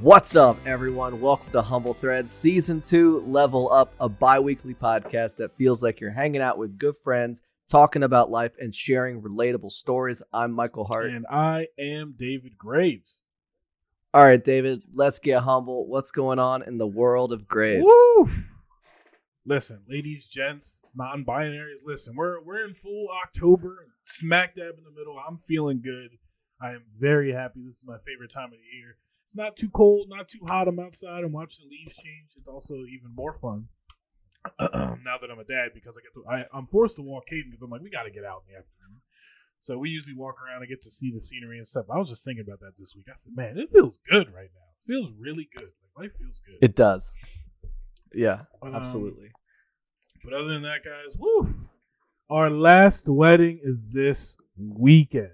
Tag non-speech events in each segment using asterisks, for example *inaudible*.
What's up, everyone? Welcome to Humble Threads Season 2 Level Up, a bi weekly podcast that feels like you're hanging out with good friends, talking about life, and sharing relatable stories. I'm Michael Hart. And I am David Graves. All right, David, let's get humble. What's going on in the world of Graves? Woo! Listen, ladies, gents, non-binaries, listen, we're we're in full October, smack dab in the middle. I'm feeling good. I am very happy. This is my favorite time of the year. It's not too cold, not too hot. I'm outside. I'm watching the leaves change. It's also even more fun *clears throat* now that I'm a dad because I get to. I, I'm forced to walk Caden because I'm like, we got to get out in the afternoon. So we usually walk around and get to see the scenery and stuff. I was just thinking about that this week. I said, man, it feels good right now. It feels really good. Like life feels good. It does. Yeah, Um, absolutely. But other than that, guys, woo! Our last wedding is this weekend.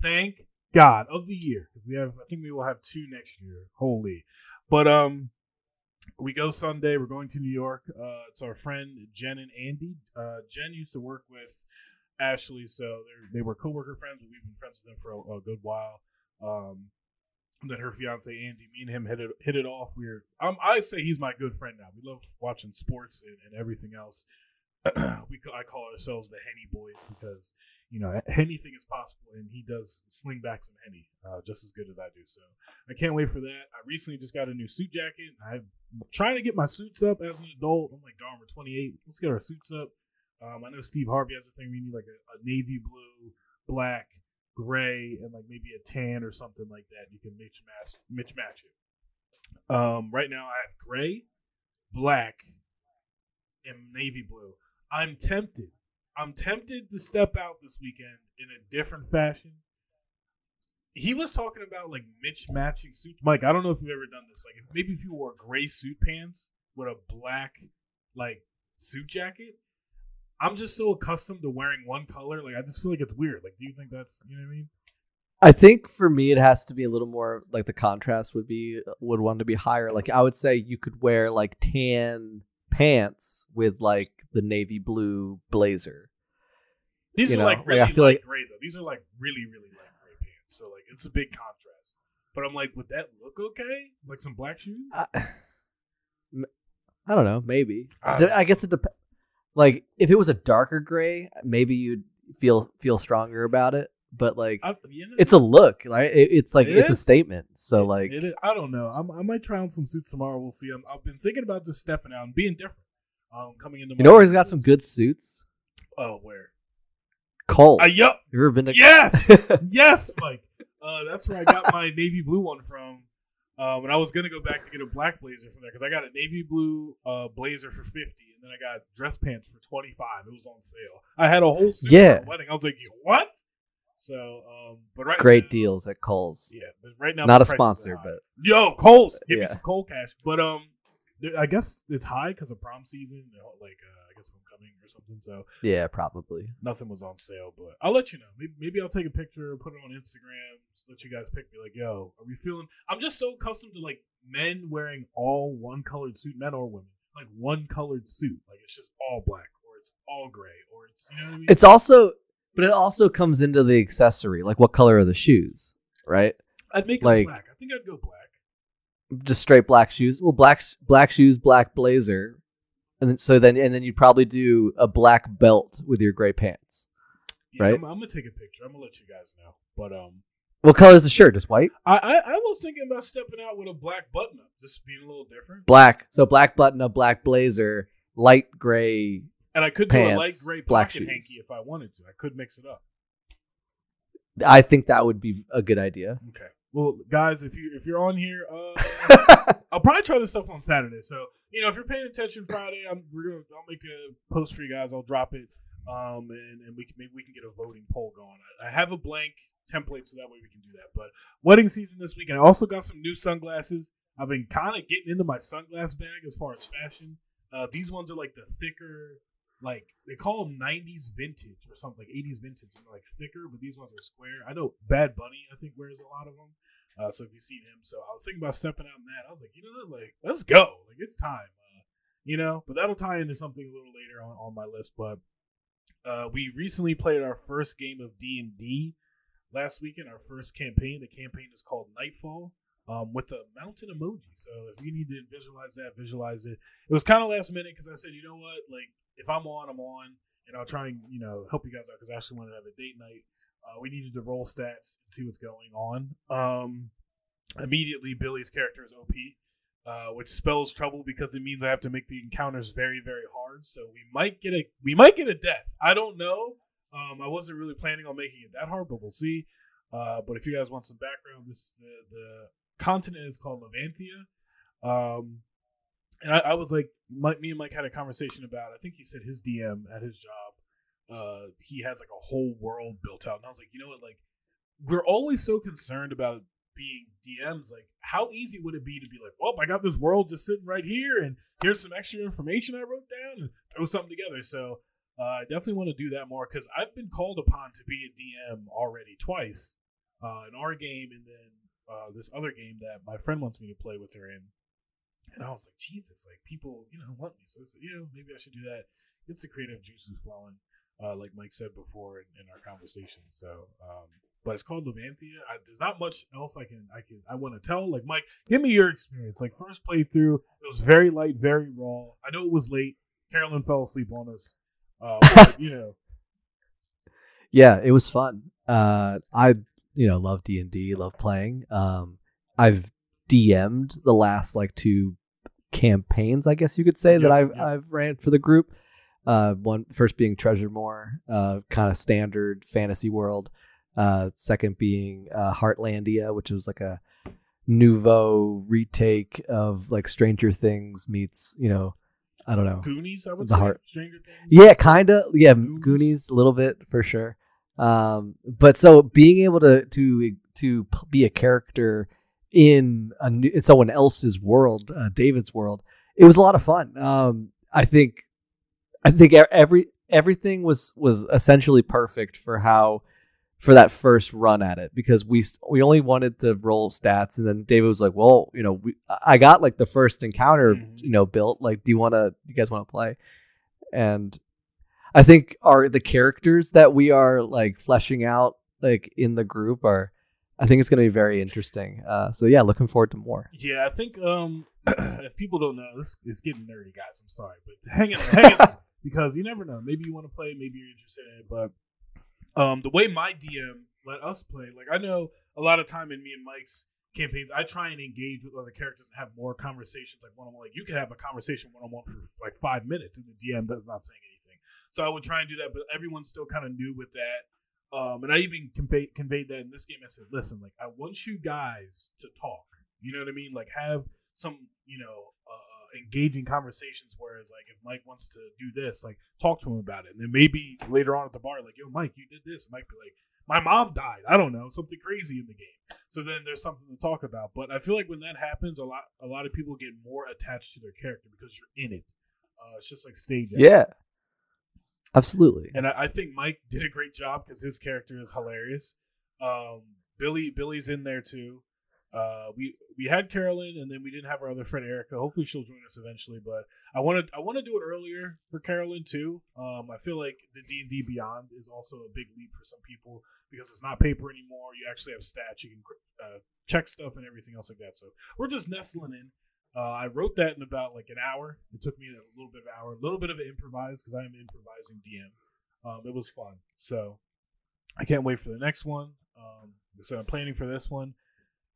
Thank God of the year we have. I think we will have two next year. Holy! But um, we go Sunday. We're going to New York. Uh, it's our friend Jen and Andy. Uh, Jen used to work with Ashley, so they were coworker friends. We've been friends with them for a, a good while. Um, then her fiance Andy, me and him hit it hit it off. We're um, I say he's my good friend now. We love watching sports and, and everything else. *clears throat* we I call ourselves the Henny Boys because you know *laughs* anything is possible, and he does sling back some Henny uh, just as good as I do. So I can't wait for that. I recently just got a new suit jacket. I'm trying to get my suits up as an adult. I'm like, darn, we're 28. Let's get our suits up. Um, I know Steve Harvey has a thing. We need like a, a navy blue, black, gray, and like maybe a tan or something like that. You can mix match, match it. Um, right now I have gray, black, and navy blue. I'm tempted. I'm tempted to step out this weekend in a different fashion. He was talking about like Mitch matching suits. Mike, I don't know if you've ever done this. Like, if, maybe if you wore gray suit pants with a black like suit jacket. I'm just so accustomed to wearing one color. Like, I just feel like it's weird. Like, do you think that's you know what I mean? I think for me, it has to be a little more like the contrast would be would want to be higher. Like I would say you could wear like tan pants with like the navy blue blazer. These You are know, like like, really I feel light like- gray though. These are like really really light gray pants. So like it's a big contrast. But I'm like, would that look okay? Like some black shoes? I *sighs* don't know. Maybe. I I guess it depends. Like if it was a darker gray, maybe you'd feel feel stronger about it. But like I, you know, it's a look, right? It, it's like It it's a statement. So it- like is- I don't know. I'm, I might try on some suits tomorrow. We'll see. I'm, I've been thinking about just stepping out and being different. Um, coming into you know where he's got some good suits. Oh, where? Kohl. Uh, yep. you ever been to? Yes, *laughs* yes, Mike. Uh, that's where I got my navy blue one from. Um, and I was gonna go back to get a black blazer from there because I got a navy blue uh, blazer for fifty, and then I got dress pants for twenty five. It was on sale. I had a whole suit Yeah. for a wedding. I was like, what? So, um, but right Great now, deals at Kohl's. Yeah, but right now Not a sponsor, but yo, Kohl's, give me some cold cash. But um, I guess it's high because of prom season, you know, like uh, I guess homecoming or something. So yeah, probably. nothing was on sale, but I'll let you know. Maybe, maybe I'll take a picture, put it on Instagram, just let you guys pick me. Like, yo, are we feeling? I'm just so accustomed to like men wearing all one colored suit, men or women, like one colored suit. Like it's just all black, or it's all gray, or it's you know what I mean. It's also, but it also comes into the accessory. Like what color are the shoes, right? I'd make it like- black. I think I'd go black. Just straight black shoes. Well, black black shoes, black blazer, and then so then and then you'd probably do a black belt with your gray pants. Yeah, Right. I'm, I'm gonna take a picture. I'm gonna let you guys know. But um, What color is the shirt? Just white, I, I I was thinking about stepping out with a black button up, just being a little different. black. So black button, a black blazer, light gray. And I could do a light gray black pocket shoes. hanky if I wanted to. I could mix it up. I think that would be a good idea. Okay. Well, guys, if you if you're on here, uh, *laughs* I'll probably try this stuff on Saturday. So you know, if you're paying attention Friday, I'm we're gonna I'll make a post for you guys. I'll drop it, um, and, and we can maybe we can get a voting poll going. I, I have a blank template, so that way we can do that. But wedding season this week, and I also got some new sunglasses. I've been kind of getting into my sunglass bag as far as fashion. Uh, these ones are like the thicker, like they call them '90s vintage or something like '80s vintage, and like thicker, but these ones are square. I know Bad Bunny, I think wears a lot of them. Uh, so if you've seen him, so I was thinking about stepping out in that. I was like, you know, what? like let's go, like it's time, uh, you know. But that'll tie into something a little later on, on my list. But uh, we recently played our first game of D and D last weekend. Our first campaign. The campaign is called Nightfall. um, with the mountain emoji. So if you need to visualize that, visualize it. It was kind of last minute because I said, you know what, like if I'm on, I'm on, and I'll try and you know help you guys out because I actually wanted to have a date night. Uh, we needed to roll stats and see what's going on. Um, immediately, Billy's character is OP, uh, which spells trouble because it means I have to make the encounters very, very hard. So we might get a we might get a death. I don't know. Um, I wasn't really planning on making it that hard, but we'll see. Uh, but if you guys want some background, this the the continent is called Levantia. Um, and I, I was like, Mike, me and Mike had a conversation about. I think he said his DM at his job, uh, he has like a whole world built out, and I was like, you know what, like we're always so concerned about being DMs. Like, how easy would it be to be like, well, I got this world just sitting right here, and here's some extra information I wrote down, and throw something together. So. Uh, I definitely want to do that more because I've been called upon to be a DM already twice, uh, in our game and then uh, this other game that my friend wants me to play with her in. And I was like, Jesus, like people, you know, want me. So I said, you know, maybe I should do that. It's the creative juices flowing, uh, like Mike said before in, in our conversation. So, um, but it's called Levantia. I, there's not much else I can I can I want to tell. Like Mike, give me your experience. Like first playthrough, it was very light, very raw. I know it was late. Carolyn fell asleep on us. Uh, but, *laughs* you know, yeah, it was fun. Uh, I you know love D and D, love playing. Um, I've DM'd the last like two campaigns, I guess you could say Yep, that I've yep. I've ran for the group. Uh, one first being Treasure More, uh, kind of standard fantasy world. Uh, second being uh, Heartlandia, which was like a nouveau retake of like Stranger Things meets you know I don't know Goonies. I would The say heart. Stranger Things. yeah, kind of. Yeah, Goonies. Goonies a little bit for sure. Um, but so being able to to to p- be a character in a new, in someone else's world, uh, David's world, it was a lot of fun. Um, I think, I think every everything was was essentially perfect for how for that first run at it because we we only wanted to roll stats and then David was like, well, you know, we, I got like the first encounter, Mhm. you know, built. Like, do you want to? You guys want to play? And I think are the characters that we are like fleshing out like in the group are. I think it's going to be very interesting. Uh, so yeah, looking forward to more. Yeah, I think um, *clears throat* if people don't know, this is getting nerdy, guys. I'm sorry, but hang in, hang there, *laughs* because you never know. Maybe you want to play, maybe you're interested in it. But um, the way my DM let us play, like I know a lot of time in me and Mike's campaigns, I try and engage with other characters and have more conversations, like one on one. Like you can have a conversation one on one for like five minutes, and the DM does not saying anything. So I would try and do that, but everyone's still kind of new with that. Um, and I even conveyed conveyed that in this game. I said, listen, like I want you guys to talk. You know what I mean? Like have some, you know, uh, engaging conversations. Whereas, like, if Mike wants to do this, like, talk to him about it, and then maybe later on at the bar, like, yo, Mike, you did this. Might be like, my mom died. I don't know, something crazy in the game. So then there's something to talk about. But I feel like when that happens, a lot, a lot of people get more attached to their character because you're in it. Uh, it's just like stage. Yeah, absolutely. And I, I think Mike did a great job because his character is hilarious. Um, Billy, Billy's in there too. Uh, we we had Carolyn, and then we didn't have our other friend Erica. Hopefully, she'll join us eventually. But I want to I want to do it earlier for Carolyn too. Um, I feel like the D and D Beyond is also a big leap for some people because it's not paper anymore. You actually have stats. You can uh, check stuff and everything else like that. So we're just nestling in. Uh, I wrote that in about like an hour. It took me a little bit of hour, a little bit of an improvise because I am improvising DM. Um, it was fun. So I can't wait for the next one. Um, so I'm planning for this one.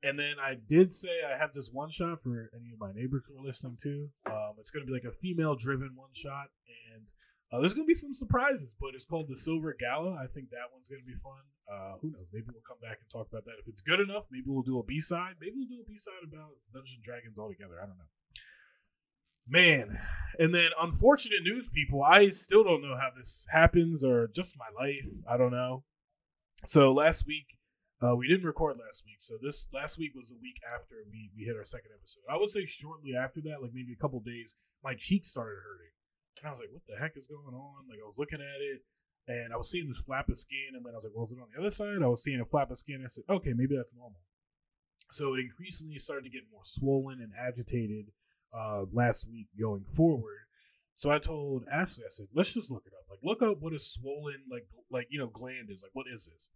And then I did say I have this one shot for any of my neighbors who are listening too. Um, it's going to be like a female driven one shot. And uh, there's to be some surprises, but it's called the Silver Gala. I think that one's to be fun. Uh, who knows? Maybe we'll come back and talk about that. If it's good enough, maybe we'll do a B side. Maybe we'll do a B side about Dungeons and Dragons altogether. I don't know. Man, and then unfortunate news, people. I still don't know how this happens or just my life. I don't know. So last week, uh, we didn't record last week. So this last week was the week after we we hit our second episode. I would say shortly after that, like maybe a couple days, my cheeks started hurting, and I was like, "What the heck is going on?" Like I was looking at it, and I was seeing this flap of skin, and then I was like, "Well, is it on the other side?" I was seeing a flap of skin. I said, "Okay, maybe that's normal." So it increasingly started to get more swollen and agitated uh, last week going forward. So I told Ashley, I said, let's just look it up. Like, look up what a swollen, like, like you know, gland is. Like, what is this?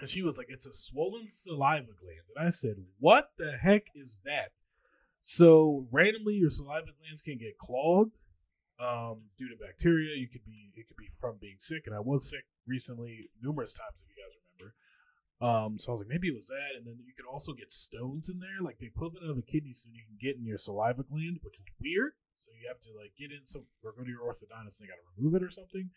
And she was like, "It's a swollen saliva gland." And I said, "What the heck is that?" So randomly, your saliva glands can get clogged um, due to bacteria. You could be it could be from being sick, and I was sick recently numerous times, if you guys remember. Um, so I was like, maybe it was that, and then you could also get stones in there, like the equivalent of a kidney stone. You can get in your saliva gland, which is weird. So you have to like get in some or go to your orthodontist, and they got to remove it or something.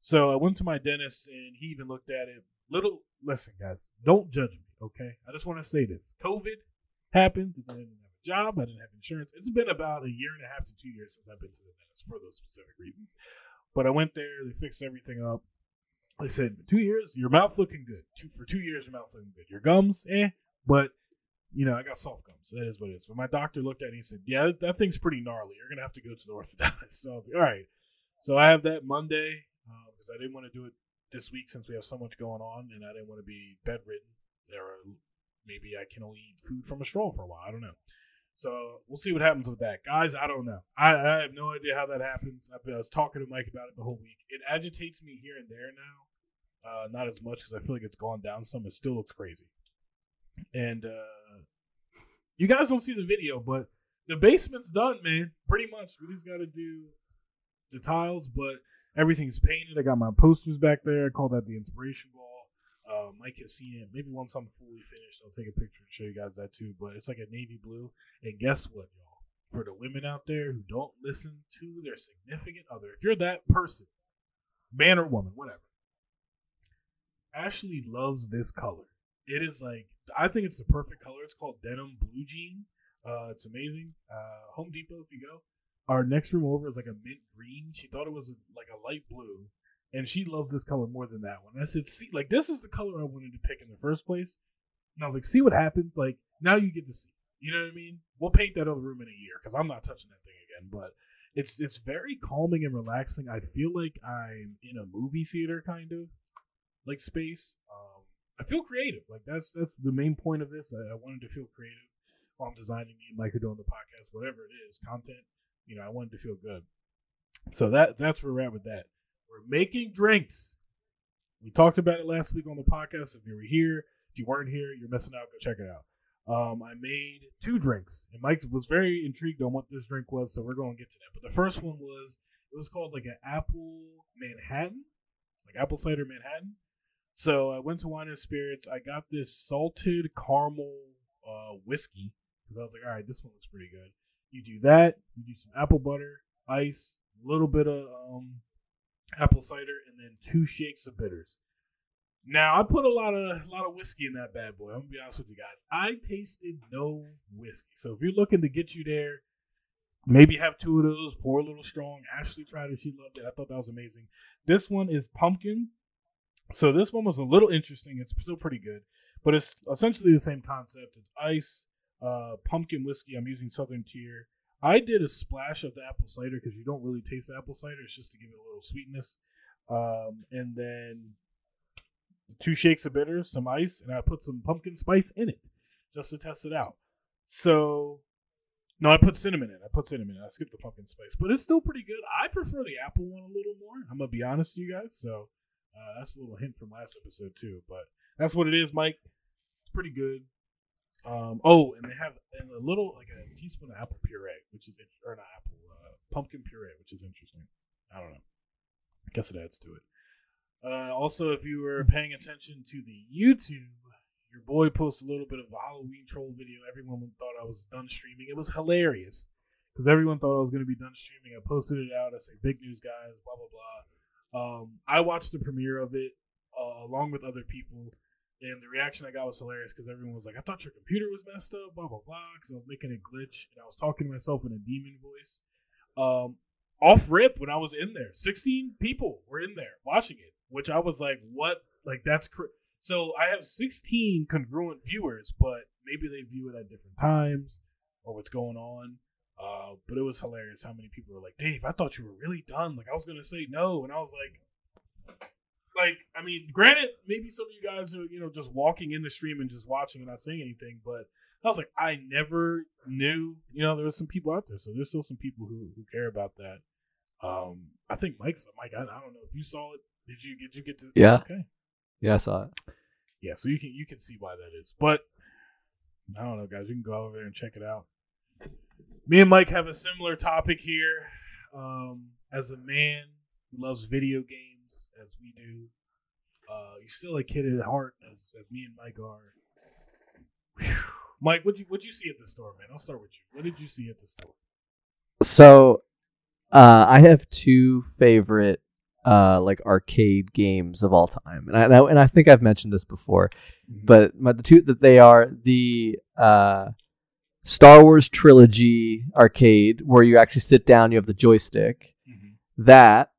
So I went to my dentist, and he even looked at it. Little listen, guys, don't judge me, okay? I just want to say this: COVID happened. Job. I didn't have insurance. It's been about a year and a half to two years since I've been to the dentist for those specific reasons. But I went there. They fixed everything up. They said two years, your mouth looking good. Two for two years, your mouth looking good. Your gums, eh? But you know, I got soft gums. That is what it is. But my doctor looked at it and he said, "Yeah, that thing's pretty gnarly. You're gonna have to go to the orthodontist." *laughs* So I was like, "All right." So I have that Monday because uh, I didn't want to do it this week since we have so much going on, and I didn't want to be bedridden. Or maybe I can only eat food from a straw for a while. I don't know. So we'll see what happens with that, guys. I don't know. I, I have no idea how that happens. I, I was talking to Mike about it the whole week. It agitates me here and there now. Uh, not as much because I feel like it's gone down some. It still looks crazy. And uh, you guys don't see the video, but the basement's done, man. Pretty much. We just got to do the tiles, but everything's painted. I got my posters back there. I call that the inspiration ball. Mike has seen it. Maybe once I'm fully finished, I'll take a picture and show you guys that too. But it's like a navy blue. And guess what, y'all? For the women out there who don't listen to their significant other, if you're that person, man or woman, whatever, Ashley loves this color. It is like I think it's the perfect color. It's called denim blue jean. Uh, it's amazing. Uh, Home Depot, if you go. Our next room over is like a mint green. She thought it was like a light blue, and she loves this color more than that one. And I said, "See, like this is the color I wanted to pick in the first place." And I was like, "See what happens? Like now you get to see. You know what I mean? We'll paint that other room in a year because I'm not touching that thing again." But it's it's very calming and relaxing. I feel like I'm in a movie theater kind of like space. Um, I feel creative. Like that's that's the main point of this. I, I wanted to feel creative while I'm designing me and Mike are doing the podcast, whatever it is, content. You know, I wanted to feel good. So that that's where we're at with that. We're making drinks. We talked about it last week on the podcast. If you were here, if you weren't here, you're missing out. Go check it out. Um, I made two drinks, and Mike was very intrigued on what this drink was, so we're going to get to that. But the first one was it was called like an apple Manhattan, like apple cider Manhattan. So I went to Wine and Spirits. I got this salted caramel uh, whiskey because I was like, all right, this one looks pretty good. You do that. You do some apple butter, ice, a little bit of um, apple cider, and then two shakes of bitters. Now I put a lot of a lot of whiskey in that bad boy. I'm gonna be honest with you guys. I tasted no whiskey. So if you're looking to get you there, maybe have two of those. Pour a little strong. Ashley tried it. She loved it. I thought that was amazing. This one is pumpkin so this one was a little interesting. It's still pretty good, but it's essentially the same concept. It's ice, uh, pumpkin whiskey. I'm using Southern Tier. I did a splash of the apple cider because you don't really taste apple cider. It's just to give it a little sweetness. Um, and then two shakes of bitter, some ice, and I put some pumpkin spice in it just to test it out. So, no, I put cinnamon in. I put cinnamon. In. I skipped the pumpkin spice, but it's still pretty good. I prefer the apple one a little more. I'm gonna be honest with you guys. So uh, that's a little hint from last episode too, but that's what it is, Mike. It's pretty good. Um, oh, and they have and a little like a teaspoon of apple puree, which is or not apple uh, pumpkin puree, which is interesting. I don't know. I guess it adds to it. Uh, also, if you were paying attention to the YouTube, your boy posted a little bit of a Halloween troll video. Everyone thought I was done streaming. It was hilarious because everyone thought I was going to be done streaming. I posted it out. I say, "Big news, guys!" Blah blah blah. Um, I watched the premiere of it uh, along with other people, and the reaction I got was hilarious because everyone was like, "I thought your computer was messed up," blah blah blah, because I was making a glitch and I was talking to myself in a demon voice. Um, off rip when I was in there, sixteen people were in there watching it, which I was like, "What? Like that's cr-. so." I have sixteen congruent viewers, but maybe they view it at different times or what's going on. Uh, but it was hilarious how many people were like, Dave, I thought you were really done. Like I was gonna say no, and I was like, like I mean, granted, maybe some of you guys are you know just walking in the stream and just watching and not saying anything, but I was like, I never knew. You know, there were some people out there, so there's still some people who who care about that. Um, I think Mike's Mike. I, I don't know if you saw it. Did you did you get to? Yeah. Okay. Yeah, I saw it. yeah, so you can you can see why that is. But I don't know, guys. You can go over there and check it out. Me and Mike have a similar topic here. Um, as a man who loves video games, as we do, uh, you're still a kid at heart, as, as me and Mike are. Whew. Mike, what you what you see at the store, man? I'll start with you. What did you see at the store? So, uh, I have two favorite uh like arcade games of all time, and I and I, and I think I've mentioned this before, but my, the two that they are the uh Star Wars trilogy arcade where you actually sit down, you have the joystick, Mhm. that,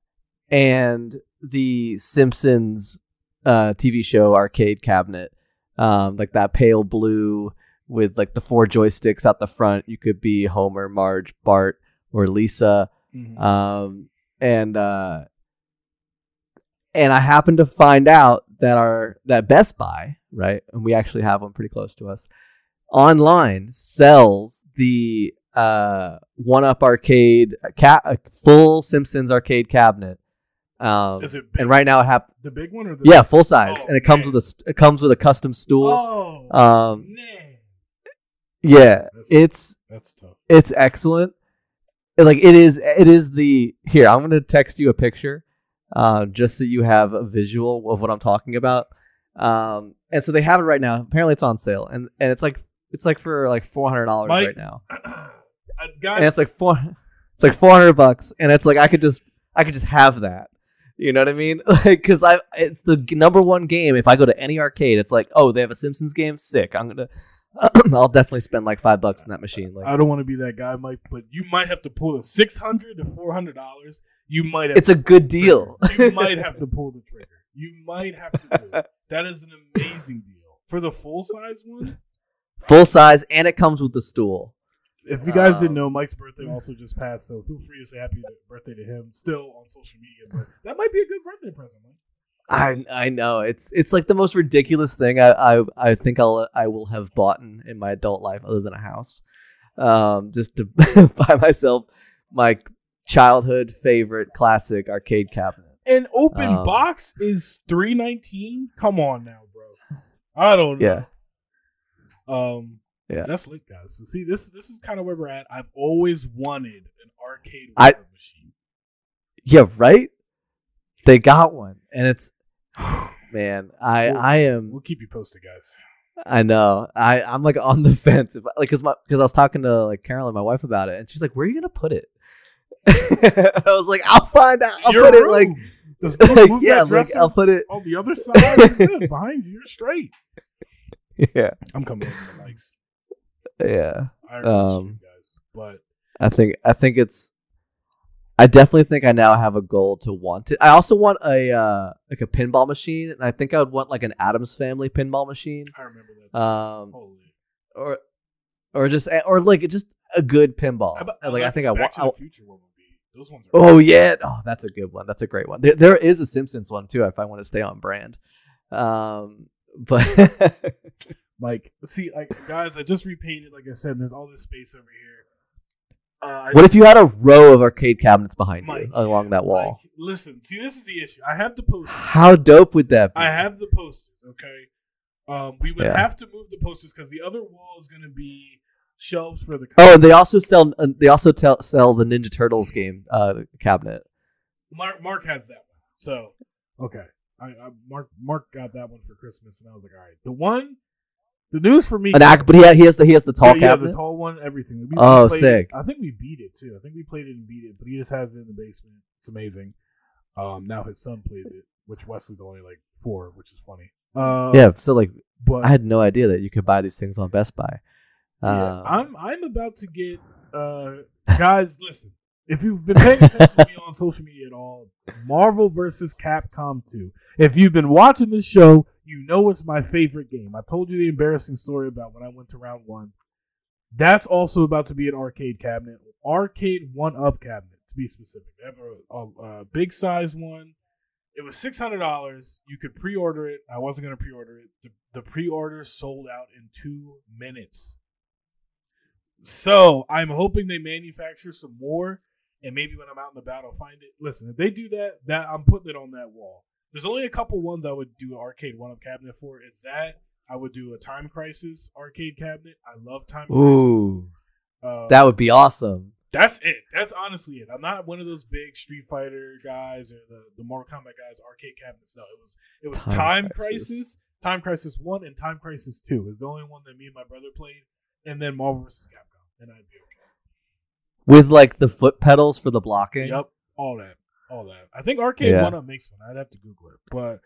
and the Simpsons uh TV show arcade cabinet, um like that pale blue with like the four joysticks out the front. You could be Homer, Marge, Bart, or Lisa Mhm. um, and uh, and I happened to find out that our that Best Buy, right, and we actually have one pretty close to us, online sells the uh, One Up Arcade ca- a full Simpsons arcade cabinet. Um, Is it big, and right now it hap- the big one or the yeah, full size, Oh, and it comes man. with a st- it comes with a custom stool. Oh, Um, man, yeah, That's- it's that's tough. it's excellent. Like it is, it is the here. I'm gonna text you a picture, uh, just so you have a visual of what I'm talking about. Um, and so they have it right now. Apparently, it's on sale, and and it's like it's like for like four hundred dollars right now, *clears throat* Uh, and it's like four, it's like four hundred bucks, and it's like I could just I could just have that. You know what I mean? *laughs* Like, because I it's the number one game. If I go to any arcade, it's like, oh, they have a Simpsons game. Sick. I'm gonna. *clears throat* I'll definitely spend like five bucks in that machine. Like, I don't want to be that guy, Mike, but you might have to pull a six hundred to four hundred dollars. You might have. it's a good deal. you *laughs* might have to pull the trigger. You might have to do it. *laughs* That is an amazing deal for the full size ones. full size, and it comes with the stool. If you guys didn't Um, know, Mike's birthday also just passed, so feel free to say happy birthday to him. Still on social media, but that might be a good birthday present, Mike. I I know it's it's like the most ridiculous thing I I, I think I'll I will have bought in, in my adult life other than a house, um, just to *laughs* buy myself my childhood favorite classic arcade cabinet. An open Um, box is three nineteen. Come on now, bro. I don't know. Yeah, Um, Yeah. that's lit, guys. So see, this this is kind of where we're at. I've always wanted an arcade I- machine. yeah, right. They got one, and it's *sighs* man, I We'll- I am We'll keep you posted, guys. I know. I I'm like on the *laughs* fence, if, like because my because I was talking to like Carolyn, my wife, about it, and she's like, "Where are you gonna put it?" *laughs* I was like, "I'll find out. I'll Your put it room. *laughs* like, Just move, like yeah, like I'll put it on the other side. Good. Behind you, you're straight. yeah, I'm coming over the mics. Yeah. I Um, guys, but I think I think it's. I definitely think I now have a goal to want it. I also want a uh, like a pinball machine, and I think I would want like an Addams Family pinball machine, I remember that. too. um, Holy. or or just or like just a good pinball. About- like I think I want. the Future one would be. Those ones. Oh yeah, oh that's a good one. That's a great one. There, there is a Simpsons one too. If I want to stay on brand, um, but *laughs* Like, see, like guys, I just repainted. Like I said, there's all this space over here. Uh, what if you had a row of arcade cabinets behind Mike, you along that wall? Like, listen, see, this is the issue. I have the posters. How dope would that be? I have the posters. Okay. Um, we would Yeah. have to move the posters because the other wall is going to be shelves for the. Oh, and they also sell. Uh, they also tell, sell the Ninja Turtles game uh, cabinet. Mark Mark has that one. So okay, I, I Mark Mark got that one for Christmas, and I was like, all right, the one, the news for me. An ac- but he, ha- he has the he has the tall yeah, yeah, cabinet. the tall one, everything. We- Oh, played sick. I think we beat it too. I think we played it and beat it, but he just has it in the basement. It's amazing. Um, now his son plays it, which Wesley's only like four, which is funny. Uh, yeah, so like but I had no idea that you could buy these things on Best Buy. Yeah, Um, I'm I'm about to get uh guys. *laughs* listen, if you've been paying attention to me on social media at all, Marvel versus Capcom 2. If you've been watching this show, you know it's my favorite game. I told you the embarrassing story about when I went to round one. That's also about to be an arcade cabinet, arcade one up cabinet to be specific. They have a, a, a big size one. It was six hundred dollars. You could pre-order it. I wasn't gonna pre-order it. The, the pre-order sold out in two minutes. So I'm hoping they manufacture some more, and maybe when I'm out and about, I'll find it. Listen, if they do that, that I'm putting it on that wall. There's only a couple ones I would do an arcade one up cabinet for. It's that I would do a Time Crisis arcade cabinet. I love Time Crisis. Ooh, Uh, that would be awesome. that's it. That's honestly it. I'm not one of those big Street Fighter guys or the, the Mortal Kombat guys arcade cabinets. No, it was it was Time Time, Crisis. Crisis. Time Crisis One, and Time Crisis Two. It's the only one that me and my brother played, and then Marvel vs. Capcom, and I'd be okay. With like the foot pedals for the blocking. Yep, all that, all that. I think Arcade Yeah. One Up makes one. I'd have to Google it, but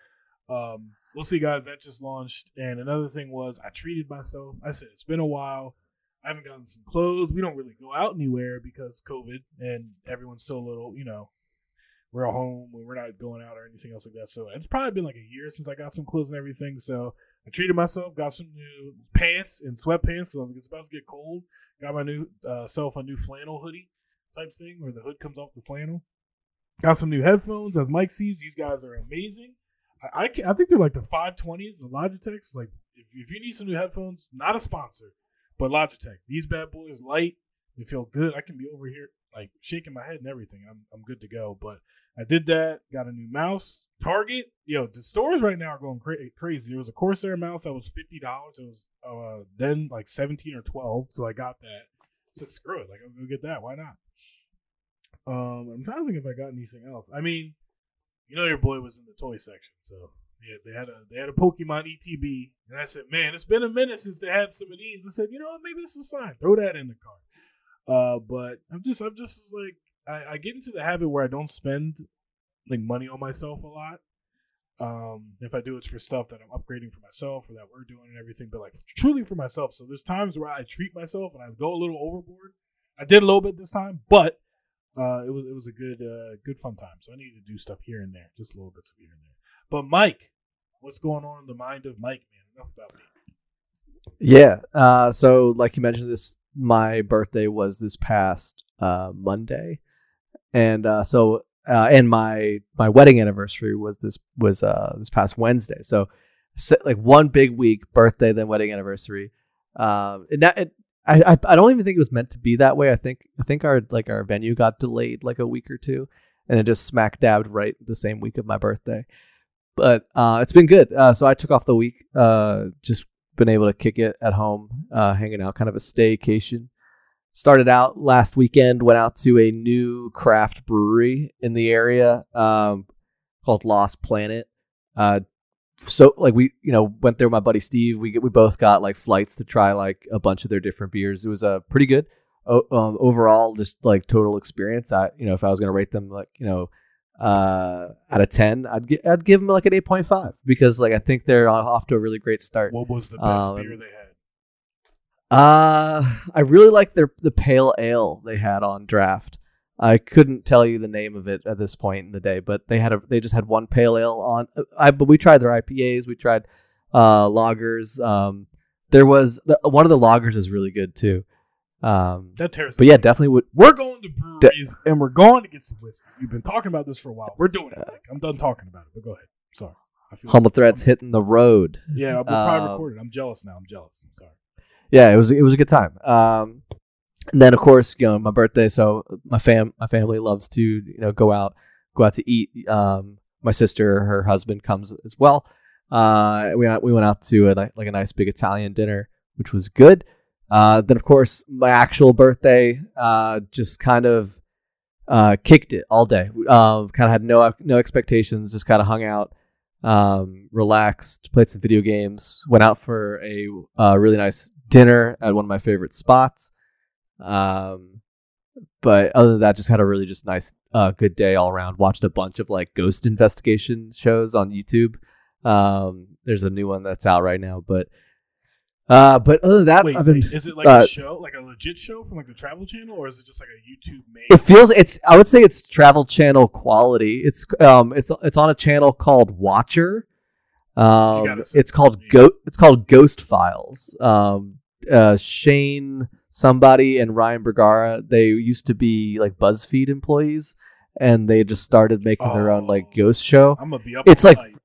um, we'll see, guys. That just launched, and another thing was I treated myself. I said it's been a while. I haven't gotten some clothes. We don't really go out anywhere because COVID, and everyone's so little. You know, we're at home and we're not going out or anything else like that. So it's probably been like a year since I got some clothes and everything. So I treated myself, got some new pants and sweatpants. So it's about to get cold. Got my new uh, self a new flannel hoodie type thing where the hood comes off the flannel. Got some new headphones. As Mike sees, these guys are amazing. I I, can, I think they're like the 520s, the Logitechs. Like if, if you need some new headphones, not a sponsor, but Logitech. These bad boys light. They feel good. I can be over here like shaking my head and everything. I'm I'm good to go. But I did that. Got a new mouse. Target. Yo, the stores right now are going cra- crazy. There was a Corsair mouse that was fifty dollars. It was uh then like seventeen or twelve. So I got that. Said screw it. Like I'm gonna get that. Why not? Um, I'm trying to think if I got anything else. I mean, you know, your boy was in the toy section, so yeah, they had a they had a Pokemon ETB, and I said, man, it's been a minute since they had some of these. I said, you know what, maybe this is a sign. Throw that in the cart. Uh, but I'm just I'm just like I, I get into the habit where I don't spend like money on myself a lot. Um, if I do, it's for stuff that I'm upgrading for myself or that we're doing and everything, but like truly for myself. So there's times where I treat myself and I go a little overboard. I did a little bit this time, but uh, it was it was a good uh, good fun time. So I need to do stuff here and there, just a little bits of here and there. But Mike, what's going on in the mind of Mike, man? Enough about me. Yeah. Uh, so, like you mentioned, this my birthday was this past uh, Monday, and uh, so uh, and my my wedding anniversary was this was uh, this past Wednesday. So, se- like one big week, birthday then wedding anniversary. Um, and that, it, I, I I don't even think it was meant to be that way. I think I think our like our venue got delayed like a week or two, and it just smack dabbed right the same week of my birthday. But uh, it's been good. Uh, so I took off the week, uh, just been able to kick it at home, uh, hanging out, kind of a staycation. Started out last weekend, went out to a new craft brewery in the area um, called Lost Planet. So like we, you know, went there with my buddy Steve. We we both got like flights to try like a bunch of their different beers. It was a uh, pretty good o- um, overall, just like total experience. I you know if I was gonna rate them like you know uh out of 10 i'd gi- i'd give them like an 8.5 because like i think they're off to a really great start What was the best Um, beer they had? uh i really like their the pale ale they had on draft i couldn't tell you the name of it at this point in the day but they had a they just had one pale ale on i but we tried their ipas we tried uh lagers um there was the, one of the lagers is really good too um That tears. but yeah definitely would We're going to breweries and we're going to get some whiskey. We've been talking about this for a while. We're doing it. Mike. I'm done talking about it. But go ahead. Sorry. Humble threads hitting the road Yeah, we're probably Um, recorded. I'm jealous now. I'm jealous. I'm sorry. yeah, it was it was a good time. Um, and then of course, you know, my birthday. So my fam, my family loves to you know go out, go out to eat. Um, my sister, her husband comes as well. Uh, we we went out to a, like a nice big Italian dinner, which was good. Uh, then of course, my actual birthday, uh, just kind of uh kicked it all day. Um, kind of had no no expectations, just kind of hung out um, relaxed, played some video games, went out for a uh, really nice dinner at one of my favorite spots. Um, but other than that, just had a really just nice, uh, good day all around. Watched a bunch of like ghost investigation shows on YouTube. Um, there's a new one that's out right now, but uh, but other than that, Wait, been. wait, is it like uh, a show, like a legit show from like the Travel Channel, or is it just like a YouTube made? It feels it's. I would say it's Travel Channel quality. It's um. It's it's on a channel called Watcher. Um, it's called. Go. It's called Ghost Files. Um, uh, Shane somebody and Ryan Bergara. They used to be like BuzzFeed employees, and they just started making their own like Oh. ghost show. I'm gonna be up. It's like- night.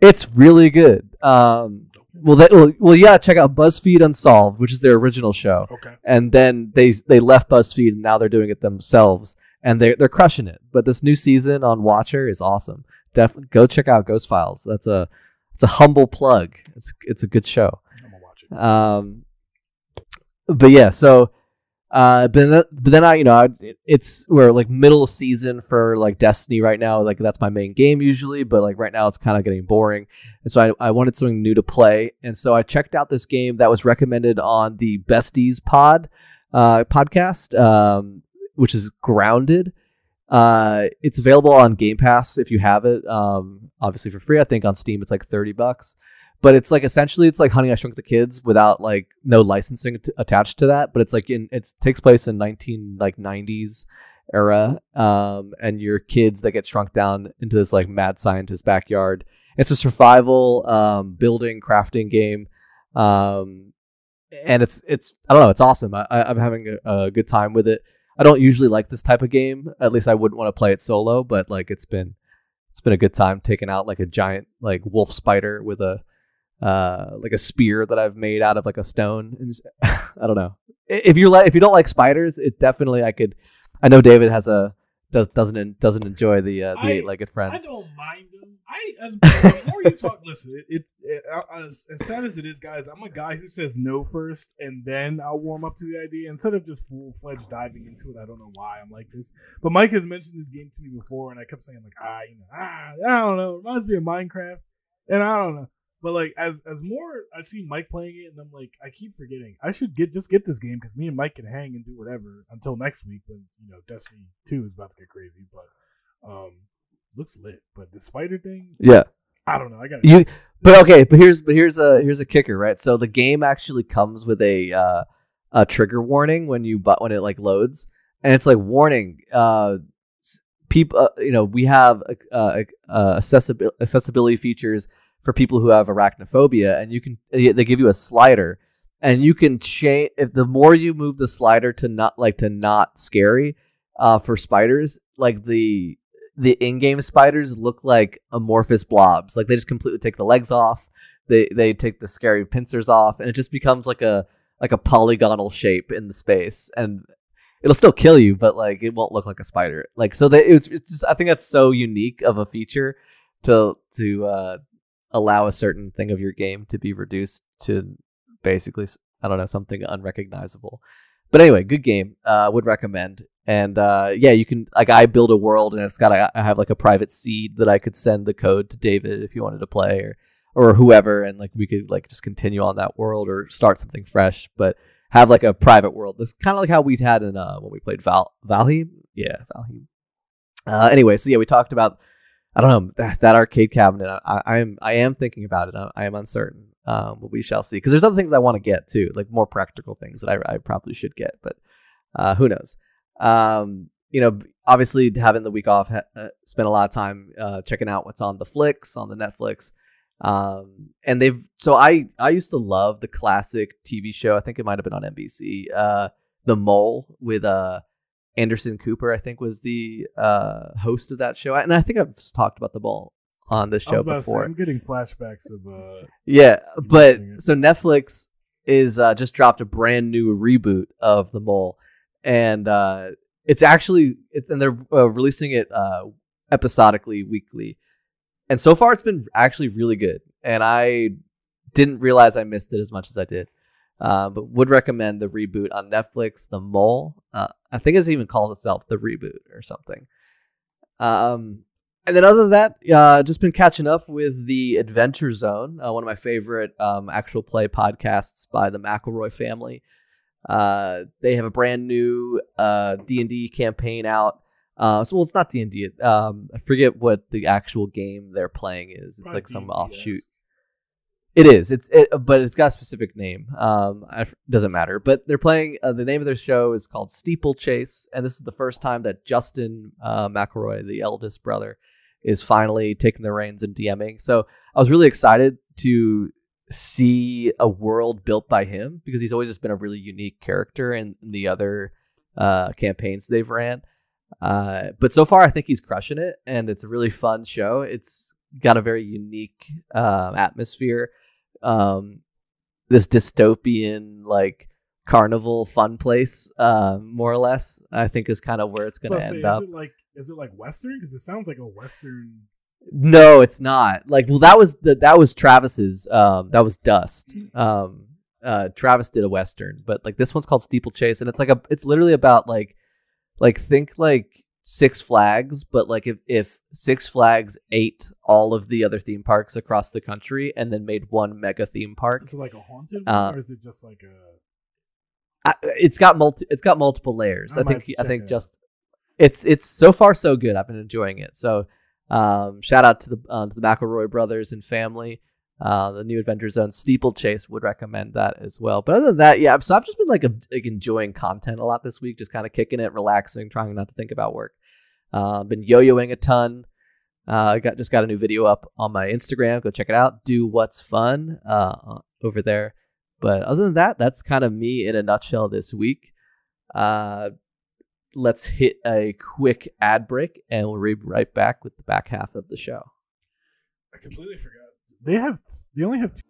It's really good. Um, well, they, well, well, yeah. Check out BuzzFeed Unsolved, which is their original show okay. and then they they left BuzzFeed and now they're doing it themselves and they they're crushing it. But this new season on Watcher is awesome. definitely go check out Ghost Files. That's a it's a humble plug. It's it's a good show. I'm gonna watch it. Um, but yeah, so uh, but then, but then I, you know, I, it's we're like middle season for like Destiny right now. Like that's my main game usually, but like right now it's kind of getting boring, and so I, I wanted something new to play, and so I checked out this game that was recommended on the Besties Pod uh, podcast, um, which is Grounded. Uh, it's available on Game Pass if you have it. Um, obviously for free. I think on Steam it's like thirty bucks but it's like essentially it's like Honey I Shrunk the Kids without like no licensing t- attached to that. But it's like in it takes place in nineteen like nineties era, um, and your kids that get shrunk down into this like mad scientist backyard. It's a survival um, building crafting game, um, and it's it's I don't know it's awesome. I, I'm having a, a good time with it. I don't usually like this type of game. At least I wouldn't want to play it solo, but like it's been it's been a good time taking out like a giant like wolf spider with a uh, like a spear that I've made out of like a stone. And just, *laughs* I don't know. If you like, if you don't like spiders, it definitely I could. I know David has a does doesn't doesn't enjoy the uh, the eight legged friends. I don't mind them. I as the more you talk, *laughs* listen. It, it, it as, as sad as it is, guys. I'm a guy who says no first, and then I'll warm up to the idea instead of just full fledged diving into it. I don't know why I'm like this, but Mike has mentioned this game to me before, and I kept saying like, ah, you know, ah, I don't know. It reminds me of Minecraft, and I don't know. But like as as more I see Mike playing it, and I'm like, I keep forgetting I should get just get this game because me and Mike can hang and do whatever until next week when you know Destiny Two is about to get crazy. But um, looks lit. But the spider thing, Yeah, I don't know. I got you. But okay, but here's but here's a here's a kicker, right? So the game actually comes with a uh, a trigger warning when you but when it like loads, and it's like warning. Uh, people, uh, you know, we have uh, uh, accessibility accessibility features for people who have arachnophobia, and you can they give you a slider, and you can change if the more you move the slider to not like to not scary, uh, for spiders, like the the in-game spiders look like amorphous blobs. Like they just completely take the legs off. They they take the scary pincers off, and it just becomes like a like a polygonal shape in the space, and it'll still kill you, but like it won't look like a spider. Like so, that it's, it's just I think that's so unique of a feature to to uh, allow a certain thing of your game to be reduced to basically I don't know something unrecognizable. But anyway, good game. Uh, would recommend. And uh, yeah, you can like I build a world and it's got I have like a private seed that I could send the code to David if you wanted to play or or whoever, and like we could like just continue on that world or start something fresh, but have like a private world. This kind of like how we'd had in uh when we played Val Valheim. Yeah, Valheim. Uh, anyway, so yeah, we talked about I don't know that, that arcade cabinet. I, I am I am thinking about it. I, I am uncertain. Um, but we shall see. Because there's other things I want to get too, like more practical things that I, I probably should get, but uh, who knows? Um, you know, obviously having the week off, ha- uh, spent a lot of time uh, checking out what's on the flicks on the Netflix. Um, and they've so I I used to love the classic TV show. I think it might have been on NBC. Uh, The Mole with uh Anderson Cooper. I think was the uh host of that show. And I think I've talked about the Mole on was show to say, before. I'm getting flashbacks of uh, Yeah, but so Netflix is uh, just dropped a brand new reboot of The Mole, and uh, it's actually it, and they're uh, releasing it uh, episodically, weekly, and so far it's been actually really good. And I didn't realize I missed it as much as I did, uh, but would recommend the reboot on Netflix. The Mole, uh, I think it even calls itself the reboot or something. Um, and then other than that, uh, just been catching up with the Adventure Zone, uh, one of my favorite um, actual play podcasts by the McElroy family. Uh, they have a brand new uh, D and D campaign out. Uh, so well, it's not D and D. Um, I forget what the actual game they're playing is. It's probably like some D&D, offshoot. yes. It is. It's it, but it's got a specific name. Um, I, doesn't matter. But they're playing. Uh, the name of their show is called Steeplechase, and this is the first time that Justin uh, McElroy, the eldest brother, is finally taking the reins and DMing. So I was really excited to see a world built by him because he's always just been a really unique character in, in the other uh, campaigns they've ran. Uh, but so far, I think he's crushing it, and it's a really fun show. It's got a very unique um, atmosphere. Um, this dystopian like carnival fun place, uh, more or less. I think is kind of where it's going to say, end is up. it like is it like Western? Because it sounds like a Western. No, it's not. Like, well, that was the that was Travis's. Um, that was Dust. Um, uh, Travis did a western, but like this one's called Steeplechase, and it's like a. It's literally about like, like think like Six Flags, but like if if Six Flags ate all of the other theme parks across the country and then made one mega theme park. Is it like a haunted Uh, or is it just like a? I, it's got multi it's got multiple layers. I I, think I think it just it's it's so far so good. I've been enjoying it. So um, shout out to the uh, to the McElroy brothers and family. Uh, the new Adventure Zone Steeplechase would recommend that as well. But other than that, yeah. So I've just been like, a, like enjoying content a lot this week, just kind of kicking it, relaxing, trying not to think about work. Uh, been yo-yoing a ton. Uh, I got just got a new video up on my Instagram. Go check it out. Do what's fun uh, over there. But other than that, that's kind of me in a nutshell this week. Uh, let's hit a quick ad break, and we'll be right back with the back half of the show. I completely forgot. They have. They only have. Two.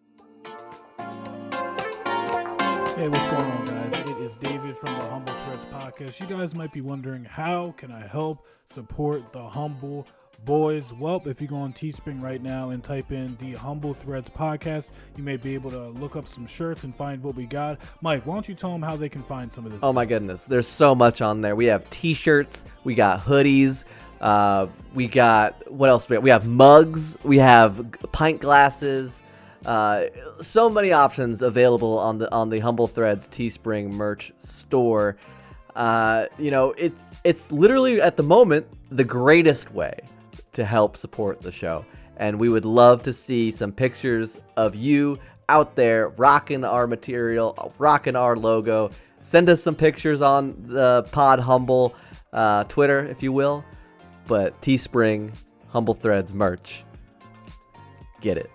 Hey, what's going on, guys? It is David from the Humble Threads podcast. You guys might be wondering how can I help support the Humble Boys? Well, if you go on Teespring right now and type in the Humble Threads podcast, you may be able to look up some shirts and find what we got. Mike, why don't you tell them how they can find some of this? Oh my goodness, there's so much on there. We have T-shirts, we got hoodies, uh, we got what else? We? We have mugs, we have pint glasses. Uh, so many options available on the on the Humble Threads Teespring merch store. Uh, you know, it's it's literally at the moment the greatest way to help support the show, and we would love to see some pictures of you out there rocking our material, rocking our logo. Send us some pictures on the Pod Humble uh, Twitter, if you will. But Teespring, Humble Threads merch, get it.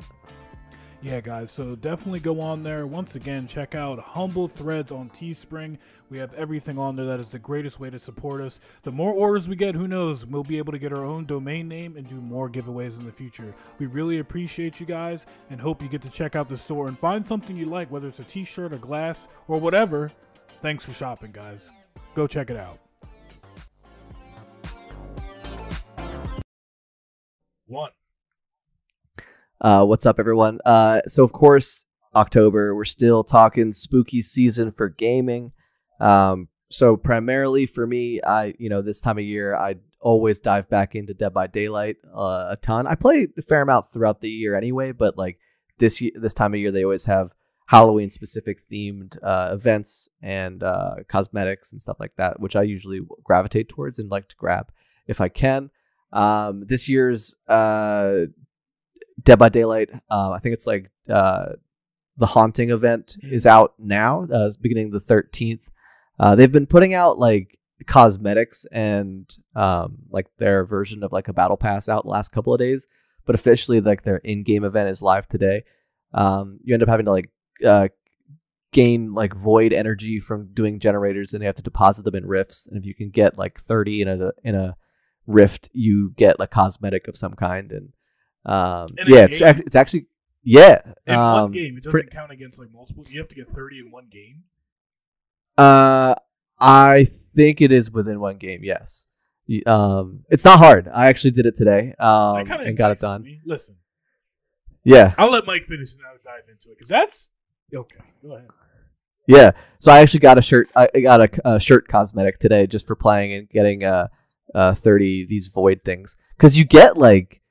Yeah, guys. So definitely go on there. Once again, check out Humble Threads on Teespring. We have everything on there. That is the greatest way to support us. The more orders we get, who knows? We'll be able to get our own domain name and do more giveaways in the future. We really appreciate you guys and hope you get to check out the store and find something you like, whether it's a t shirt, a glass, or whatever. Thanks for shopping, guys. Go check it out. One. Uh, what's up, everyone? Uh, so, of course, October, we're still talking spooky season for gaming. Um, so, primarily for me, I, you know, this time of year, I always dive back into Dead by Daylight uh, a ton. I play a fair amount throughout the year anyway, but like this ye- this time of year, they always have Halloween specific themed uh, events and uh, cosmetics and stuff like that, which I usually gravitate towards and like to grab if I can. Um, this year's uh, Dead by Daylight. Um, I think it's like uh, the Haunting event is out now. Uh, it's beginning the thirteenth. Uh, they've been putting out like cosmetics and um, like their version of like a battle pass out the last couple of days, but officially like their in-game event is live today. Um, you end up having to like uh, gain like void energy from doing generators, and you have to deposit them in rifts. And if you can get like thirty in a in a rift, you get a cosmetic of some kind. And um, yeah, it's it's actually yeah. In um, one game, it doesn't count against like multiple. You have to get 30 in one game. Uh, I think it is within one game. Yes. Um, it's not hard. I actually did it today. Um, and got it done. Me. Listen, Yeah, I'll let Mike finish and I'll dive into it because that's okay. Go ahead. yeah. So I actually got a shirt. I I got a, a shirt cosmetic today just for playing and getting uh, uh, thirty these void things because you get like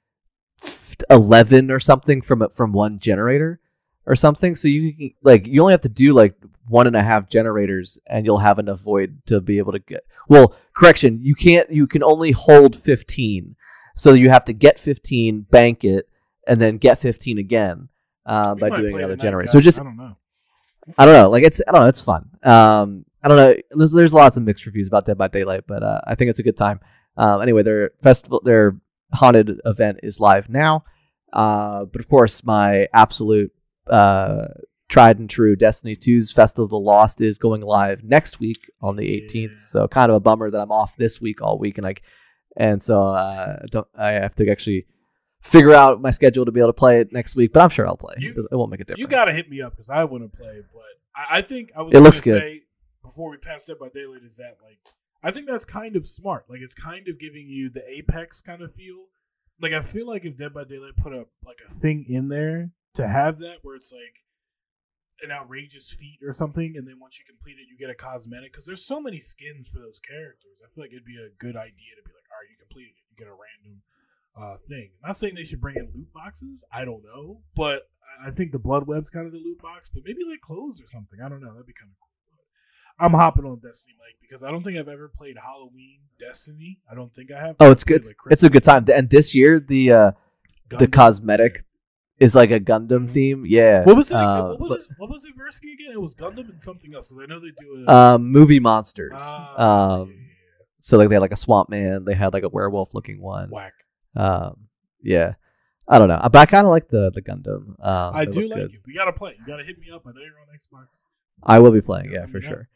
eleven or something from from one generator or something. So you can, like you only have to do like one and a half generators and you'll have enough void to be able to get. Well, correction, you can't. You can only hold fifteen. So you have to get fifteen, bank it, and then get fifteen again uh, by doing another generator. So just I don't know. I don't know. Like it's I don't know. It's fun. Um, I don't know. There's, there's lots of mixed reviews about Dead by Daylight, but uh, I think it's a good time. Um, anyway, their festival, their haunted event is live now. Uh, but of course, my absolute uh, tried and true Destiny 2's Festival of the Lost is going live next week on the 18th. Yeah. So kind of a bummer that I'm off this week all week, and like, and so uh, I don't I have to actually figure out my schedule to be able to play it next week. But I'm sure I'll play. You- it, it won't make a difference. You gotta hit me up because I want to play, but I, I think I was. It looks good. Say, before we pass Dead by Daylight, is that like I think that's kind of smart. Like it's kind of giving you the Apex kind of feel like I feel like if Dead by Daylight put a like a thing in there to have that where it's like an outrageous feat or something, and then once you complete it, you get a cosmetic because there's so many skins for those characters. I feel like it'd be a good idea to be like, all right, you completed it, you get a random uh, thing. I'm not saying they should bring in loot boxes. I don't know, but I think the blood web's kind of the loot box, but maybe like clothes or something. I don't know. That'd be kind of cool. I'm hopping on Destiny, Mike, because I don't think I've ever played Halloween Destiny. I don't think I have. Oh, it's good. Like it's a good time. And this year, the uh, the cosmetic is like a Gundam mm-hmm. theme. Yeah. What was it? Uh, what, was, what was it versing again? It was Gundam and something else because I know they do a um, movie monsters. Ah, um, yeah, yeah, yeah. so like they had like a swamp man. They had like a werewolf looking one. Whack. Um, yeah. I don't know, but I kind of like the the Gundam. Um, I do like good. it. We gotta play. You gotta hit me up. I know you're on Xbox. I will be playing. Yeah, for sure.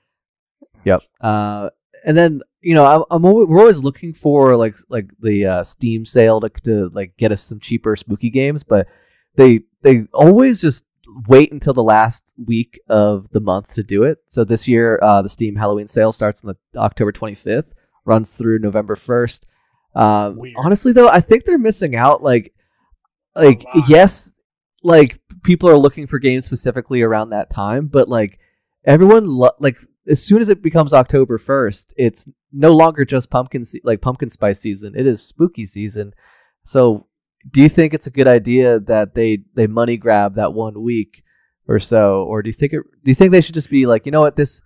Yep. Uh, and then you know, I'm, I'm always, we're always looking for like like the uh, Steam sale to, to like get us some cheaper spooky games, but they they always just wait until the last week of the month to do it. So this year, uh, the Steam Halloween sale starts on the October 25th, runs through November 1st. Uh, honestly, though, I think they're missing out. Like, like yes, like people are looking for games specifically around that time, but like everyone lo- like as soon as it becomes October 1st, it's no longer just pumpkin se- like pumpkin spice season. It is spooky season. So, do you think it's a good idea that they they money grab that one week or so, or do you think it? Do you think they should just be like, you know what, this,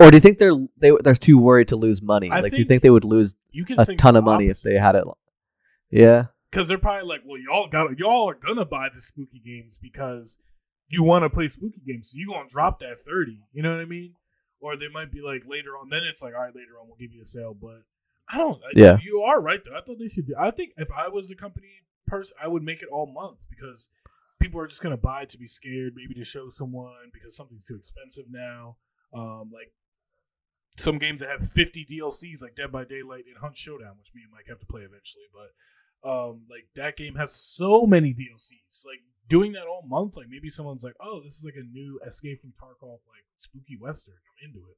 or do you think they're they they're too worried to lose money? I like, do you think they would lose a ton of money if they had it? Yeah, because they're probably like, well, y'all got y'all are gonna buy the spooky games because you want to play spooky games, so you gonna drop that thirty. You know what I mean? Or they might be like later on. Then it's like, all right, later on we'll give you a sale. But I don't. Yeah, you are right though. I thought they should. do I think if I was a company person, I would make it all month because people are just gonna buy to be scared, maybe to show someone because something's too expensive now. Um, like some games that have 50 DLCs, like Dead by Daylight and Hunt Showdown, which me and Mike have to play eventually. But um, like that game has so many DLCs. Like doing that all month, like maybe someone's like, oh, this is like a new Escape from Tarkov, like spooky western. I'm into it.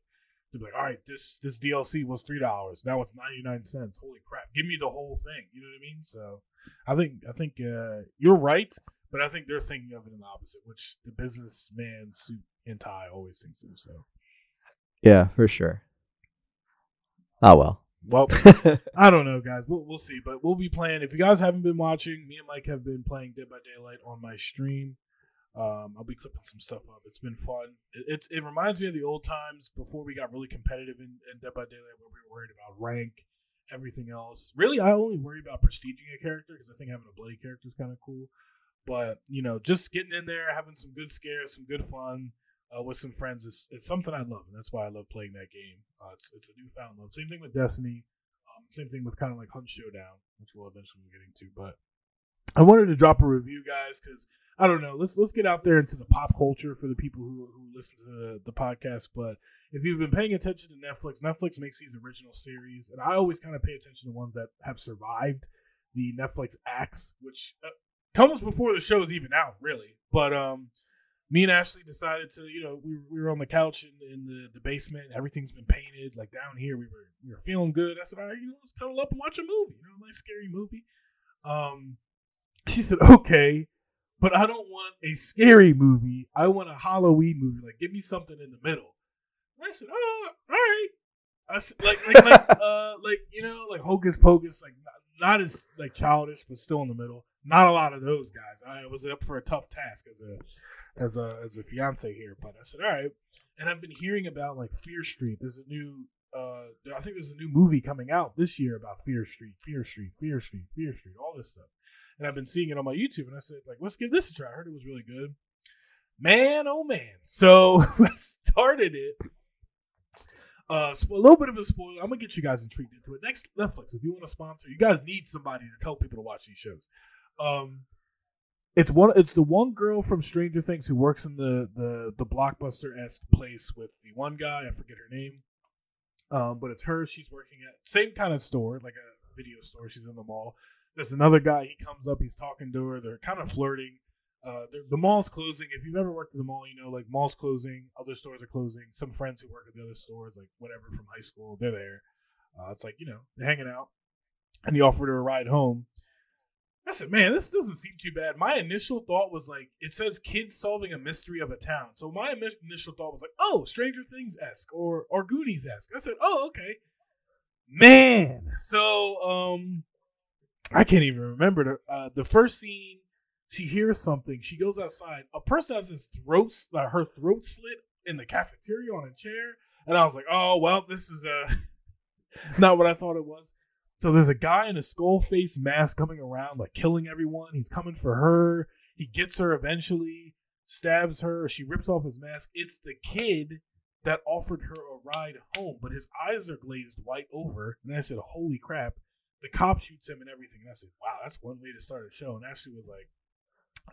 They're like, all right, this this DLC was three dollars. Now it's ninety nine cents. Holy crap! Give me the whole thing. You know what I mean? So, I think I think uh, you're right, but I think they're thinking of it in the opposite, which the businessman suit and tie always thinks of. So, yeah, for sure. Oh well. Well, *laughs* I don't know, guys. We'll, we'll see, but we'll be playing. If you guys haven't been watching, me and Mike have been playing Dead by Daylight on my stream. Um, I'll be clipping some stuff up. It's been fun. It, it, it reminds me of the old times before we got really competitive in, in Dead by Daylight, where we were worried about rank, everything else. Really, I only worry about prestiging a character because I think having a bloody character is kind of cool. But you know, just getting in there, having some good scares, some good fun uh, with some friends is it's something I love, and that's why I love playing that game. Uh, it's it's a newfound love. Same thing with Destiny. Um, same thing with kind of like Hunt Showdown, which we'll eventually be getting to. But I wanted to drop a review, guys, because I don't know. Let's let's get out there into the pop culture for the people who, who listen to the, the podcast. But if you've been paying attention to Netflix, Netflix makes these original series, and I always kind of pay attention to ones that have survived the Netflix acts, which uh, comes before the show is even out, really. But um, me and Ashley decided to, you know, we, we were on the couch in, in the, the basement. Everything's been painted. Like down here, we were we were feeling good. I said, all right, you know, let's cuddle up and watch a movie. You know, a nice scary movie. Um, she said, okay, but I don't want a scary movie. I want a Halloween movie. Like, give me something in the middle. And I said, oh, all right. I said, like, like, like, *laughs* uh, like, you know, like Hocus Pocus, like not, not as like childish, but still in the middle. Not a lot of those guys. I was up for a tough task as a as a as a fiance here, but I said, all right. And I've been hearing about like Fear Street. There's a new uh I think there's a new movie coming out this year about Fear Street, Fear Street, Fear Street, Fear Street, all this stuff. And I've been seeing it on my YouTube and I said, like, let's give this a try. I heard it was really good. Man, oh man. So *laughs* I started it. Uh, a little bit of a spoiler. I'm gonna get you guys intrigued into it. Next Netflix, if you want to sponsor, you guys need somebody to tell people to watch these shows. Um, it's one. It's the one girl from Stranger Things who works in the the the blockbuster esque place with the one guy. I forget her name. Um, but it's her. She's working at same kind of store, like a video store. She's in the mall. There's another guy. He comes up. He's talking to her. They're kind of flirting. Uh, the mall's closing. If you've ever worked at the mall, you know like malls closing, other stores are closing. Some friends who work at the other stores, like whatever from high school, they're there. Uh, it's like you know they're hanging out, and he offered her a ride home. I said, man, this doesn't seem too bad. My initial thought was like, it says kids solving a mystery of a town. So my initial thought was like, oh, Stranger Things esque or or Goonies esque. I said, oh, okay. Man, so um, I can't even remember the uh, the first scene. She hears something. She goes outside. A person has his throat, uh, her throat slit in the cafeteria on a chair, and I was like, oh well, this is uh, *laughs* not what I thought it was. So there's a guy in a skull face mask coming around, like killing everyone. He's coming for her. He gets her eventually, stabs her. She rips off his mask. It's the kid that offered her a ride home, but his eyes are glazed white over. And I said, Holy crap. The cop shoots him and everything. And I said, Wow, that's one way to start a show. And Ashley was like,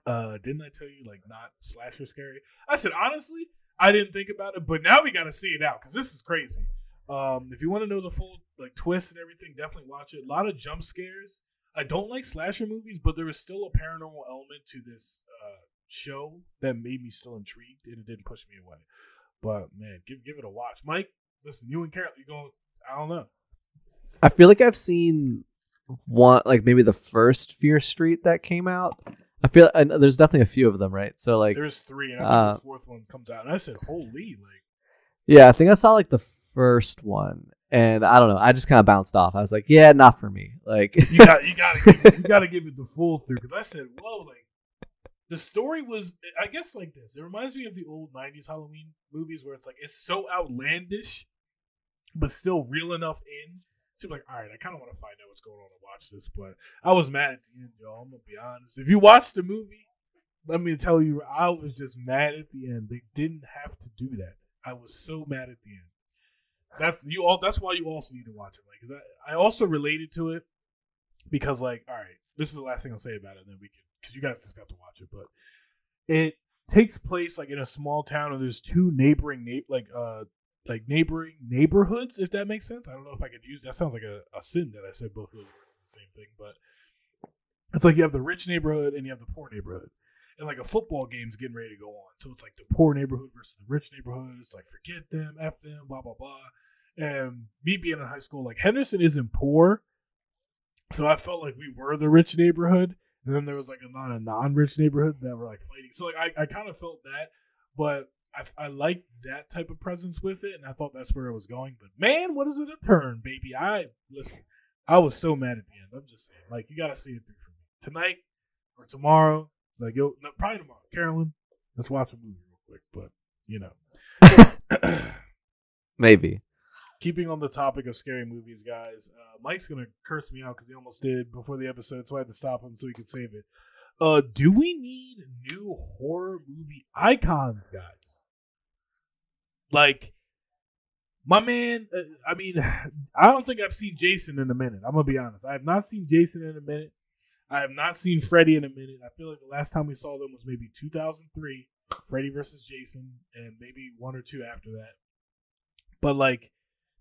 uh, didn't I tell you like not slasher scary? I said, honestly, I didn't think about it, but now we gotta see it out because this is crazy. Um, if you want to know the full like twist and everything, definitely watch it. A lot of jump scares. I don't like slasher movies, but there is still a paranormal element to this uh, show that made me still intrigued, and it didn't push me away. But man, give give it a watch, Mike. Listen, you and Carol, you going? I don't know. I feel like I've seen one, like maybe the first Fear Street that came out. I feel and there's definitely a few of them, right? So like there's three, and I think uh, the fourth one comes out, and I said, "Holy!" Like, yeah, I think I saw like the first one, and I don't know. I just kind of bounced off. I was like, yeah, not for me. Like you got you got to you *laughs* got to give it the full through because I said, whoa, like the story was, I guess, like this. It reminds me of the old '90s Halloween movies where it's like it's so outlandish, but still real enough in be like, all right, I kind of want to find out what's going on and watch this. But I was mad at the end, y'all. I'm gonna be honest. If you watch the movie, let me tell you, I was just mad at the end. They didn't have to do that. I was so mad at the end. That's you all. That's why you also need to watch it, like, because I, I also related to it because, like, all right, this is the last thing I'll say about it, and then we can, because you guys just got to watch it, but it takes place like in a small town, and there's two neighboring, na- like, uh, like neighboring neighborhoods, if that makes sense. I don't know if I could use that. Sounds like a, a sin that I said both of those words the same thing, but it's like you have the rich neighborhood and you have the poor neighborhood and like a football game's getting ready to go on. So it's like the poor neighborhood versus the rich neighborhood. It's like forget them, f them, blah blah blah. And me being in high school, like Henderson isn't poor, so I felt like we were the rich neighborhood. And then there was like a lot of non-rich neighborhoods that were like fighting. So like I, I kind of felt that, but I I liked that type of presence with it, and I thought that's where it was going. But man, what is it a turn, baby? I listen. I was so mad at the end. I'm just saying, like you got to see it through for me tonight or tomorrow. Like, yo, no, probably tomorrow. Carolyn, let's watch a movie real quick. But you know, *coughs* maybe. Keeping on the topic of scary movies, guys, uh, Mike's gonna curse me out because he almost did before the episode, so I had to stop him so he could save it. Uh, do we need new horror movie icons, guys? Like, my man, uh, I mean, *sighs* I don't think I've seen Jason in a minute. I'm gonna be honest. I have not seen Jason in a minute. I have not seen Freddy in a minute. I feel like the last time we saw them was maybe 2003, Freddy versus Jason, and maybe one or two after that. But like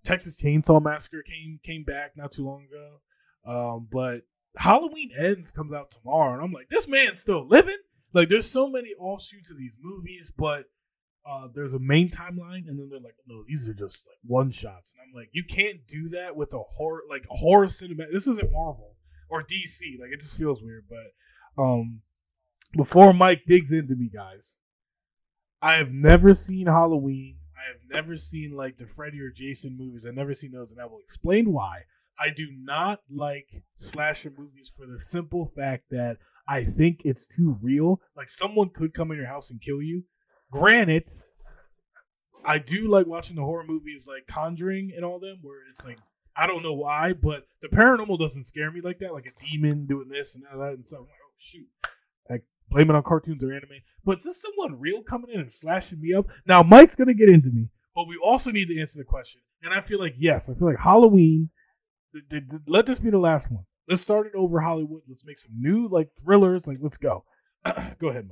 Texas Chainsaw Massacre came came back not too long ago. Um, but Halloween Ends comes out tomorrow, and I'm like, this man's still living. Like, there's so many offshoots of these movies, but uh, there's a main timeline, and then they're like, no, these are just like one shots, and I'm like, you can't do that with a horror like horror cinema. This isn't Marvel or DC. Like it just feels weird. But um, before Mike digs into me, guys, I have never seen Halloween. I have never seen like the Freddy or Jason movies. I've never seen those, and I will explain why. I do not like slasher movies for the simple fact that I think it's too real. Like someone could come in your house and kill you. Granted, I do like watching the horror movies like Conjuring and all them, where it's like I don't know why, but the paranormal doesn't scare me like that, like a demon doing this and that and stuff. Like, oh shoot. Like blame it on cartoons or anime. But is someone real coming in and slashing me up? Now Mike's gonna get into me, but we also need to answer the question. And I feel like yes, I feel like Halloween. Let this be the last one. Let's start it over Hollywood. Let's make some new like thrillers. Like let's go. *clears throat* go ahead,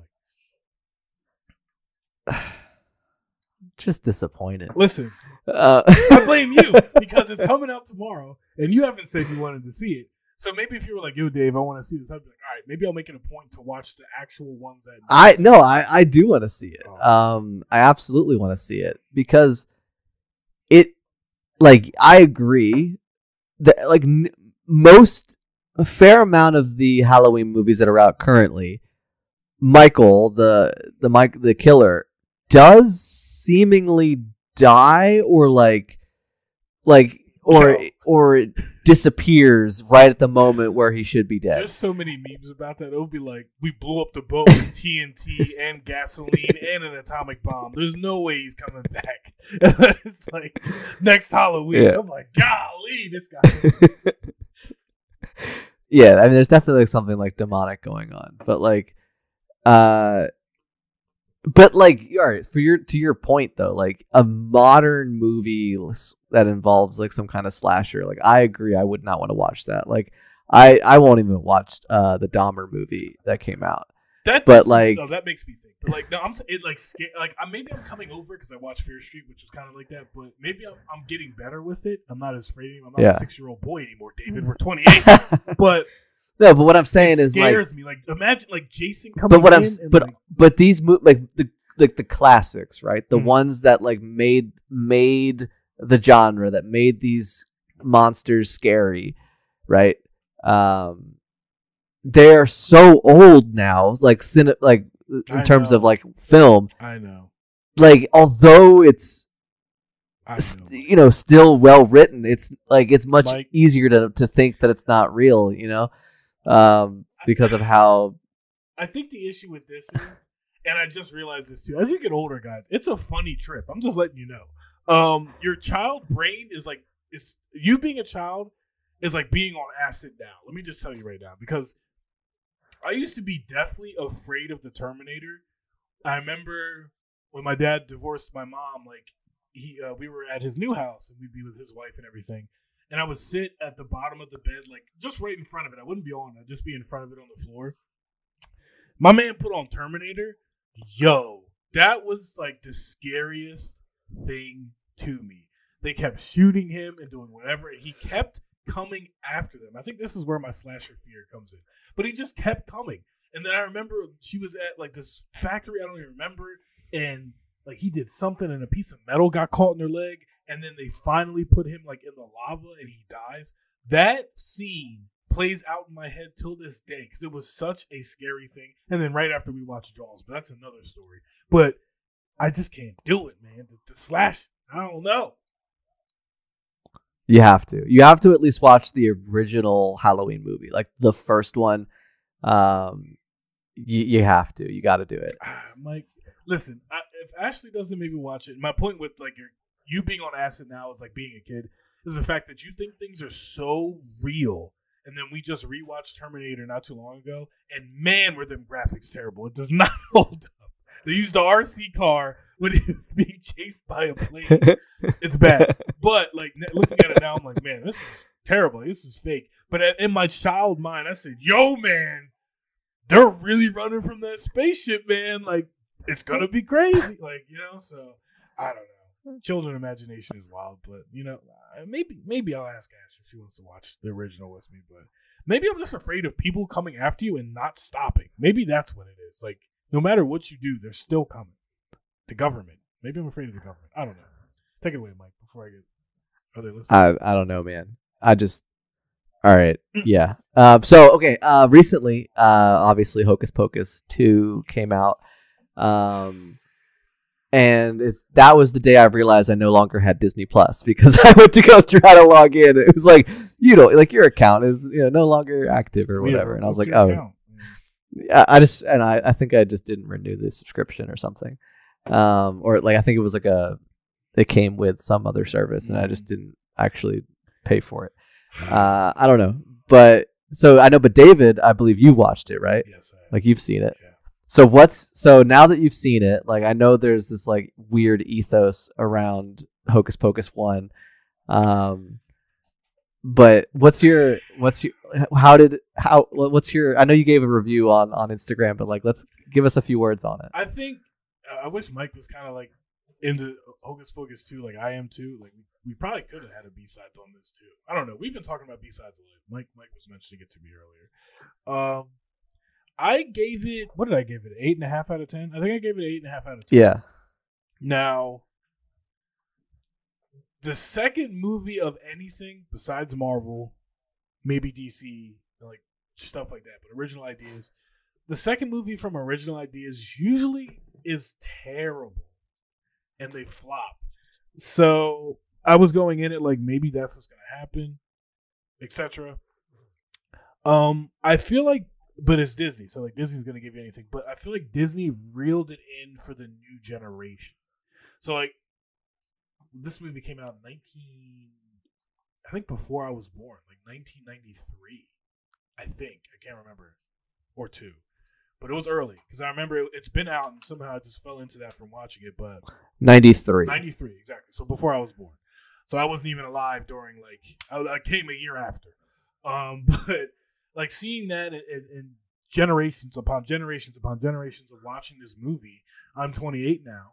Mike. *sighs* just disappointed. Listen, uh, I blame you *laughs* because it's coming out tomorrow, and you haven't said you wanted to see it. So maybe if you were like, "Yo, Dave, I want to see this," I'd be like, "All right, maybe I'll make it a point to watch the actual ones that." I no, I I do want to see it. Oh. Um, I absolutely want to see it because it, like, I agree that like n- most a fair amount of the Halloween movies that are out currently, Michael, the the Mike the killer, does seemingly die or like like or No. or it disappears right at the moment where he should be dead. There's so many memes about that. It'll be like, we blew up the boat with TNT *laughs* and gasoline and an atomic bomb. There's no way he's coming back. *laughs* it's like next Halloween. Yeah. I'm like, golly, this guy. *laughs* yeah, I mean, there's definitely like, something like demonic going on, but like, uh, but like, all right, for your to your point though, like a modern movie that involves like some kind of slasher, like I agree, I would not want to watch that. Like, I I won't even watch uh the Dahmer movie that came out. That But, does- like- oh, that makes me think. But like, no, I'm it like sca- like I, maybe I'm coming over because I watched Fear Street, which was kind of like that. But maybe I'm, I'm getting better with it. I'm not as afraid. I'm not Yeah. a six year old boy anymore, David. We're 28. *laughs* but no, but what I'm saying is like, scares me. Like imagine like Jason coming. but what I'm and, but like, but these mo- like the like the classics, right? The Mhm. ones that like made made the genre that made these monsters scary, right? Um they are so old now, like cine, like in I terms know. of like film. I know. Like although it's know. you know still well written, it's like it's much Mike- easier to to think that it's not real, you know, um because of *laughs* how I think the issue with this is, and I just realized this too. As you get older, guys, it's a funny trip. I'm just letting you know. Um, your child brain is like it's you being a child is like being on acid now. Let me just tell you right now because I used to be deathly afraid of the Terminator. I remember when my dad divorced my mom. Like he, uh, we were at his new house and we'd be with his wife and everything. And I would sit at the bottom of the bed, like just right in front of it. I wouldn't be on I'd just be in front of it on the floor. My man put on Terminator. Yo, that was like the scariest thing to me. They kept shooting him and doing whatever, he kept coming after them. I think this is where my slasher fear comes in. But he just kept coming. And then I remember she was at like this factory, I don't even remember, and like he did something and a piece of metal got caught in her leg, and then they finally put him like in the lava and he dies. That scene plays out in my head till this day because it was such a scary thing. And then right after we watched Jaws, but that's another story. But I just can't do it, man. The, the slash, I don't know. You have to. You have to at least watch the original Halloween movie, like the first one. Um, you you have to. You got to do it. Ah, Mike, listen, I, if Ashley doesn't maybe watch it, my point with like your you being on acid now is like being a kid is the fact that you think things are so real. And then we just rewatched Terminator not too long ago, and man, were them graphics terrible. It does *laughs* not hold up. They used the RC car when he was being chased by a plane. *laughs* It's bad. But like looking at it now, I'm like, man, this is terrible. This is fake. But in my child mind, I said, yo, man, they're really running from that spaceship, man. Like it's gonna be crazy. Like you know, so I don't know. Children imagination is wild, but you know, uh, maybe maybe I'll ask Ash if she wants to watch the original with me. But maybe I'm just afraid of people coming after you and not stopping. Maybe that's what it is. Like no matter what you do, they're still coming. The government. Maybe I'm afraid of the government. I don't know. Take it away, Mike, before I get other listeners. I I don't know, man. I just all right. Yeah. Um. So okay. Uh. Recently, uh. Obviously, Hocus Pocus two came out. Um. And it's that was the day I realized I no longer had Disney Plus *laughs* because I went to go try to log in. It was like you know, like your account is you know no longer active or Yeah, whatever. and I was like, oh, account? I, just and I, I think I just didn't renew the subscription or something, um, or like I think it was like a it came with some other service and I just didn't actually pay for it. Uh, I don't know, but so I know, but David, I believe you watched it, right? Yes, I Like you've seen it. Yeah. So what's so now that you've seen it, like I know there's this like weird ethos around Hocus Pocus one, um, but what's your what's your how did how what's your I know you gave a review on on Instagram, but like let's give us a few words on it. I think I wish Mike was kind of like into Hocus Pocus too, like I am too. Like we, we probably could have had a B sides on this too. I don't know. We've been talking about B sides a lot. Mike Mike was mentioning it to me earlier. Um, I gave it. What did I give it? Eight and a half out of ten. I think I gave it eight and a half out of ten. Yeah, Now, the second movie of anything besides Marvel, maybe DC, like stuff like that. But original ideas, the second movie from original ideas usually is terrible, and they flop. So I was going in it like maybe that's what's gonna happen, etc. Um, I feel like, but it's Disney, so like Disney's gonna give you anything. But I feel like Disney reeled it in for the new generation. So like, this movie came out in nineteen, I think before I was born, like nineteen ninety three. I think I can't remember, or two, but it was early because I remember it, it's been out and somehow I just fell into that from watching it. But 93. 93 exactly so before i was born so i wasn't even alive during like i, I came a year after um *laughs* but like seeing that in, and generations upon generations upon generations of watching this movie i'm 28 now.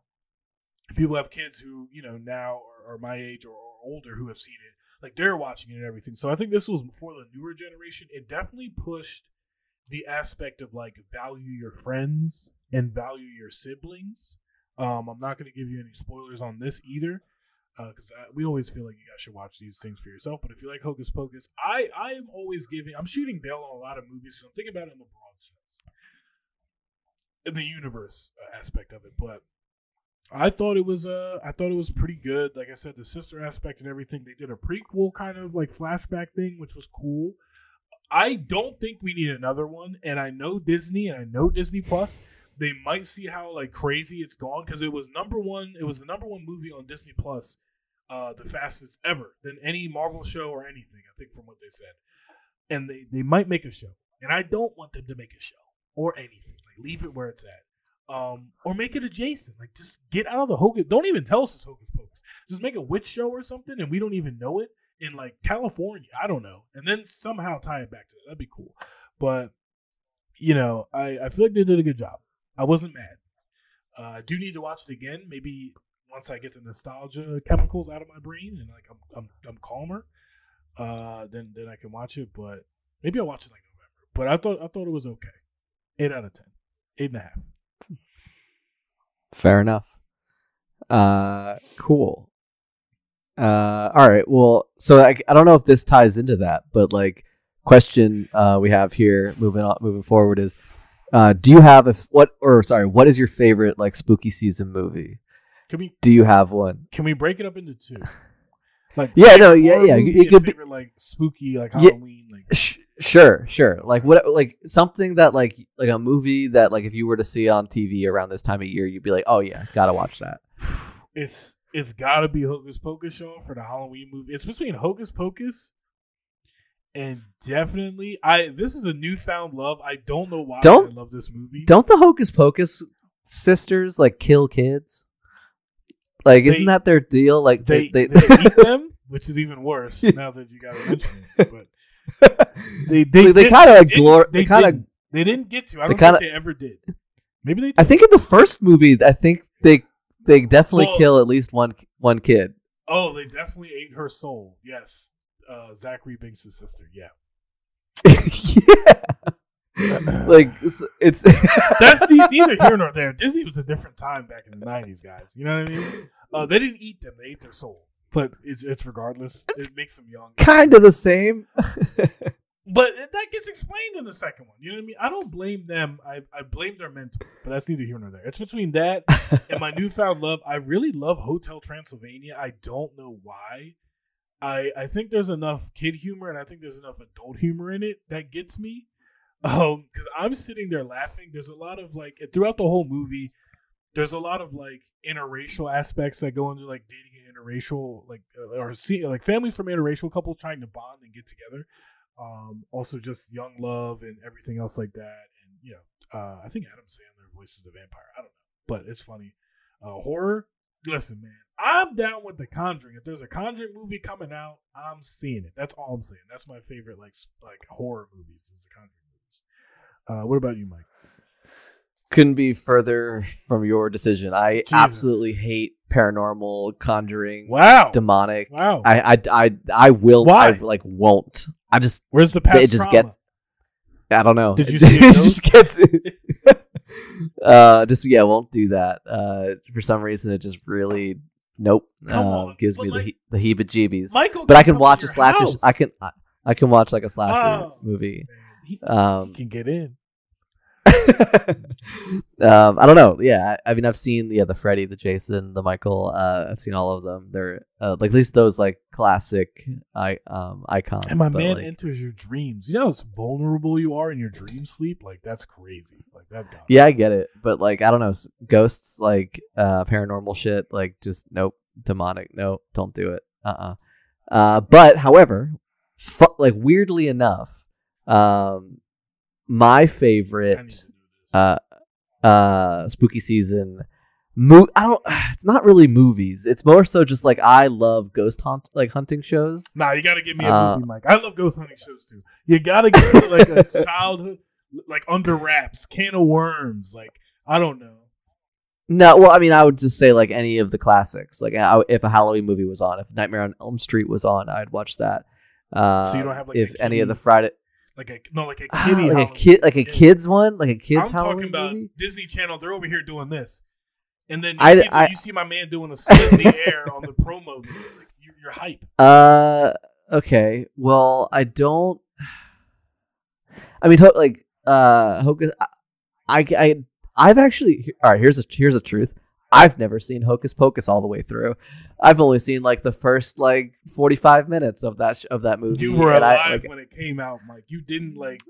People have kids who you know now are, are my age or, or older who have seen it. Like they're watching it and everything. So i think this was for the newer generation. It definitely pushed the aspect of like value your friends and value your siblings. Um, I'm not going to give you any spoilers on this either, because uh, we always feel like you guys should watch these things for yourself. But if you like Hocus Pocus, I I am always giving. I'm shooting bail on a lot of movies, so I'm thinking about it in the broad sense, in the universe uh, aspect of it. But I thought it was uh I thought it was pretty good. Like I said, the sister aspect and everything. They did a prequel kind of like flashback thing, which was cool. I don't think we need another one, and I know Disney and I know Disney Plus they might see how like crazy it's gone because it was number one. It was the number one movie on Disney Plus, uh, the fastest ever than any Marvel show or anything. I think from what they said, and they they might make a show, and I don't want them to make a show or anything. Like leave it where it's at, um, or make it adjacent. Like just get out of the hocus. Don't even tell us it's hocus pocus. Just make a witch show or something, and we don't even know it in like California. I don't know, and then somehow tie it back to that. That'd be cool, but. You know, I, I feel like they did a good job. I wasn't mad. Uh, I do need to watch it again. Maybe once I get the nostalgia chemicals out of my brain and like I'm I'm, I'm calmer, uh, then then I can watch it. But maybe I'll watch it like November. But I thought I thought it was okay. Eight out of ten. Eight and a half. Fair enough. Uh, cool. Uh, all right. Well, so I, I don't know if this ties into that, but like question uh we have here moving on moving forward is uh do you have a what or sorry what is your favorite like spooky season movie Can we do you have one can we break it up into two? *laughs* Like Yeah, no, yeah, yeah, it could be- like spooky like Yeah. Halloween like Sh- sure sure like what like something that like like a movie that like if you were to see on tv around this time of year you'd be like oh yeah gotta watch that *sighs* it's it's got to be Hocus Pocus show for the Halloween movie. It's between Hocus Pocus and definitely I. This is a newfound love. I don't know why Don't- I love this movie. don't the hocus pocus sisters like kill kids like isn't that their deal like they they, they, *laughs* eat them, which is even worse now that you got to mention it. But *laughs* they they, They- they did- kinda, like, didn't- glor- they they kinda- they didn't get to. I don't kinda- think they ever did. Maybe they. Did. I think in the first movie, I think they they definitely Well- kill at least one one kid. Oh, they definitely ate her soul. Yes, uh, Thackery Binx' sister. Yeah, *laughs* yeah, like *sighs* it's, it's *laughs* that's neither here nor there. Disney was a different time back in the nineties, guys. You know what I mean? Uh, they didn't eat them; they ate their soul. But it's it's regardless. It makes them young. kind of the same. *laughs* But that gets explained in the second one. You know what I mean? I don't blame them. I, I blame their mentor. But that's neither here nor there. It's between that and my newfound love. I really love Hotel Transylvania. I don't know why. I I think there's enough kid humor and I think there's enough adult humor in it that gets me. Um, because I'm sitting there laughing. There's a lot of like throughout the whole movie. There's a lot of like interracial aspects that go into like dating an interracial like uh, or see like families from interracial couples trying to bond and get together. Um, also just young love and everything else like that. And you know, uh, I think Adam Sandler voices the vampire. I don't know, but it's funny. Uh, horror. Listen, man, I'm down with the Conjuring. If there's a Conjuring movie coming out, I'm seeing it. That's all I'm saying. That's my favorite, like like horror movies is the Conjuring movies. Uh, what about you, Mike? Couldn't be further from your decision. I Jesus. absolutely hate paranormal, conjuring, Wow, demonic. wow. I, I, I, I will. Why? I like won't. I just Where's the past it just trauma? I don't know. Did you It *laughs* see a just gets *laughs* uh just yeah, won't do that. Uh for some reason it just really nope. Come uh, on, gives but me like- the he- the heebie-jeebies. Michael, But I can watch a slasher house. I can I, I can watch like a slasher Oh. movie. He, Um, he can get in. *laughs* um, I don't know. Yeah, I, I mean, I've seen yeah the Freddy, the Jason, the Michael. Uh, I've seen all of them. They're uh, like at least those like classic I um icons. And my man like- enters your dreams. You know how vulnerable you are in your dream sleep? Like that's crazy. Like that yeah, I get it, but like I don't know, ghosts, like uh, paranormal shit, like just nope, demonic, nope, don't do it. Uh-uh. Uh But however, fu- like weirdly enough, um, my favorite to do this. uh uh spooky season mo- I don't *sighs* it's not really movies. It's more so just like I love ghost hunt like hunting shows. Nah, you gotta give me a Uh, movie, Mike. I love ghost hunting shows too. You gotta give me like a *laughs* childhood, like under wraps, can of worms. Like I don't know. No, well I mean I would just say like any of the classics. Like I, if a Halloween movie was on, if Nightmare on Elm Street was on, I'd watch that. Uh So you don't have, like, if any of the Friday Like a no, like a Ah, kitty. like a kid like a kids one, like a kids I'm Halloween talking about movie. Disney Channel. They're over here doing this, and then you, I- see, I- you see my man doing a split in the *laughs* air on the promo video. Like you, you're hype. Uh, okay. Well, I don't. I mean, like, uh, Hocus. I, I, I've actually. All right. Here's a here's a truth. I've never seen Hocus Pocus all the way through. I've only seen like the first like 45 minutes of that sh- of that movie. You were and alive I, like, when it came out, Mike. You didn't like.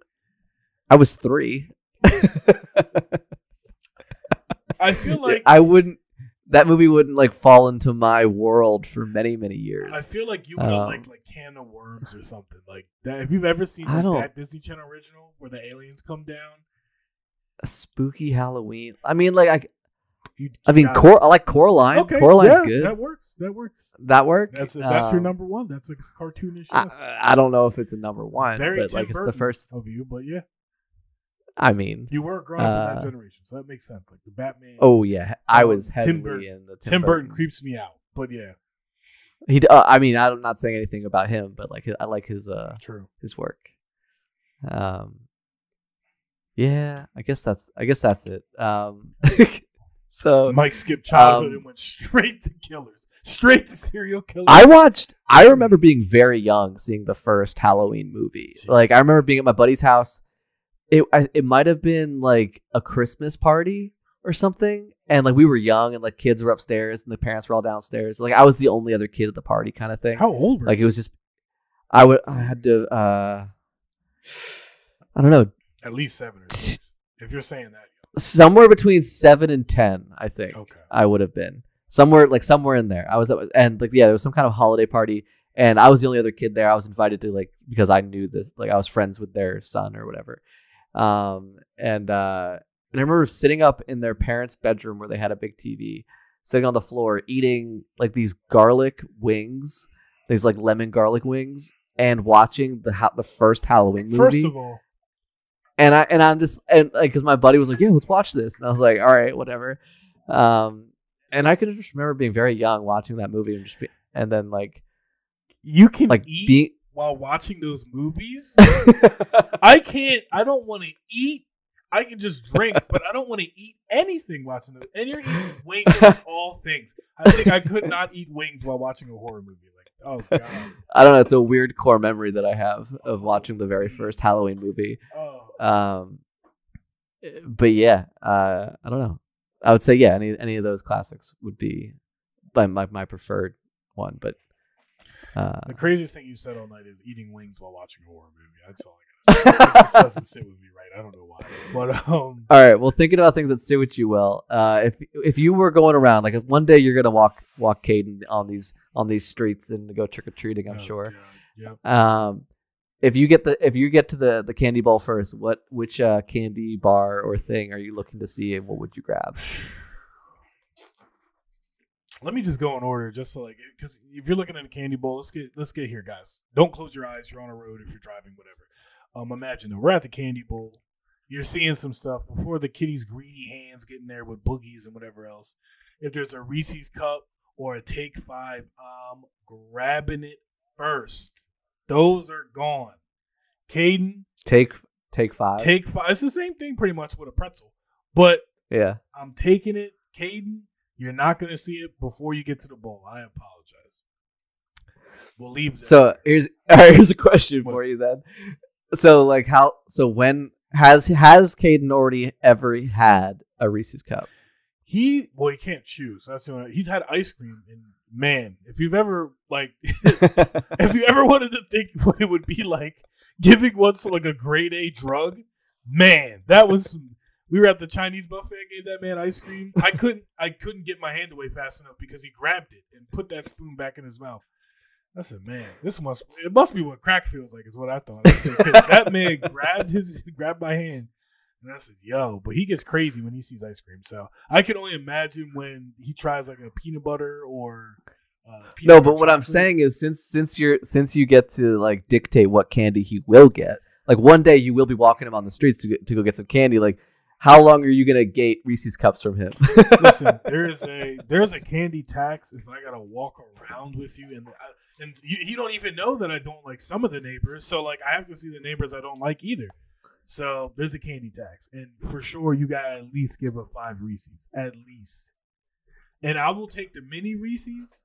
I was three. I feel *laughs* like I wouldn't. That movie wouldn't like fall into my world for many many years. I feel like you would have Um, liked like Can of Worms or something like that. Have you ever seen like, that Disney Channel original where the aliens come down? A spooky Halloween. I mean, like I. You, I mean, Cor- I like Coraline. Okay, Coraline's yeah, good. That works. That works. that work. That's that's your Um, number one. That's a cartoonish. I, I don't know if it's a number one, Very but Tim like it's the first. of you, but yeah, I mean, you were growing up in that Uh, generation, so that makes sense. Like the Batman. oh yeah, I Um, was Tim Burton- in the Tim, Tim, Burton. creeps me out, but yeah, He, uh, I mean, I'm not saying anything about him, but like I like his uh true. his work. Um, yeah, I guess that's I guess that's it. Um, *laughs* so Mike skipped childhood um, and went straight to killers, straight to serial killers. I watched. I remember being very young, seeing the first Halloween movie. Jeez. Like I remember being at my buddy's house. It I, it might have been like a Christmas party or something, and like we were young, and like kids were upstairs, and the parents were all downstairs. Like I was the only other kid at the party, kind of thing. How old were Like you? it was just, I would I had to. uh I don't know, At least seven or six. if you're saying that, somewhere between seven and ten. I think. okay. I would have been somewhere like somewhere in there. I was at, and like yeah, there was some kind of holiday party, and I was the only other kid there. I was invited to like because I knew this, like I was friends with their son or whatever. Um, and uh, and I remember sitting up in their parents' bedroom where they had a big TV, sitting on the floor eating like these garlic wings, these like lemon garlic wings, and watching the ha- the first Halloween movie First of all, and I and I'm just and like because my buddy was like, "Yeah, let's watch this," and I was like, "All right, whatever." Um, and I could just remember being very young watching that movie and just be, and then like you can like eat being. while watching those movies. *laughs* I can't. I don't want to eat. I can just drink, but I don't want to eat anything watching them. And you're eating wings of *laughs* all things. I think I could not eat wings while watching a horror movie. Oh god, *laughs* I don't know. It's a weird core memory that I have of watching the very first Halloween movie. oh. Um, but yeah, uh, I don't know. I would say yeah, any any of those classics would be my my, my preferred one. But uh, The craziest thing you said all night is eating wings while watching a horror movie. That's all I gotta say. It just doesn't sit with me. I don't know why, but *laughs* um, All right. Well, thinking about things that sit with you well. Uh, if if you were going around, like if one day you're gonna walk walk Caden on these on these streets and go trick or treating, I'm oh, sure. God, Yep. Um, if you get the if you get to the the candy bowl first, what which uh, candy bar or thing are you looking to see, and what would you grab? *sighs* Let me just go in order, just so like, because if you're looking at a candy bowl, let's get let's get here, guys. Don't close your eyes. You're on a road if you're driving, whatever. Um, imagine that we're at the candy bowl. You're seeing some stuff before the kitty's greedy hands get in there with boogies and whatever else. If there's a Reese's cup or a Take Five, I'm grabbing it first. Those are gone. Caden, Take take five. Take Five. It's the same thing pretty much with a pretzel, but yeah. I'm taking it, Caden. You're not going to see it before you get to the bowl. I apologize. we'll leave. That. So here's right, *laughs* here's a question for you then. So like how so when has has Caden already ever had a Reese's cup? he well he can't choose. That's the only, he's had ice cream and man, if you've ever like *laughs* if you ever wanted to think *laughs* what it would be like giving one to like a grade A drug, man, that was we were at the Chinese buffet. I gave that man ice cream. I couldn't I couldn't get my hand away fast enough because he grabbed it and put that spoon back in his mouth. I said, man, this must it must be what crack feels like, is what I thought. I said, that man *laughs* grabbed his grabbed my hand and I said, yo, but he gets crazy when he sees ice cream. So I can only imagine when he tries like a peanut butter or uh, peanut no, but what I'm saying is since since you're since you get to like dictate what candy he will get, like one day you will be walking him on the streets to get, to go get some candy. Like, how long are you gonna gate Reese's cups from him? Listen, there's *laughs* a there's a candy tax if I gotta walk around with you, and I, and you, you don't even know that I don't like some of the neighbors. So like I have to see the neighbors I don't like either. So there's a candy tax, and for sure you gotta at least give a five Reese's at least. And I will take the mini Reese's,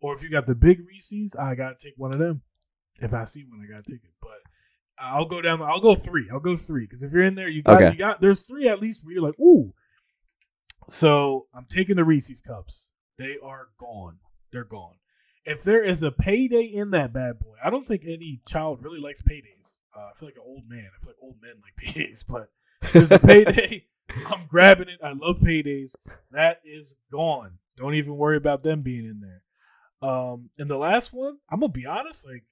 or if you got the big Reese's, I gotta take one of them. If I see one, I gotta take it. But I'll go down. I'll go three. I'll go three because if you're in there, you got Okay. you got. There's three at least where you're like, ooh. So I'm taking the Reese's cups. They are gone. They're gone. If there is a payday in that bad boy, I don't think any child really likes paydays. Uh, I feel like an old man. I feel like old men like *laughs* paydays, but if there's a *laughs* payday. I'm grabbing it. I love paydays. That is gone. Don't even worry about them being in there. Um, and the last one, I'm gonna be honest. Like,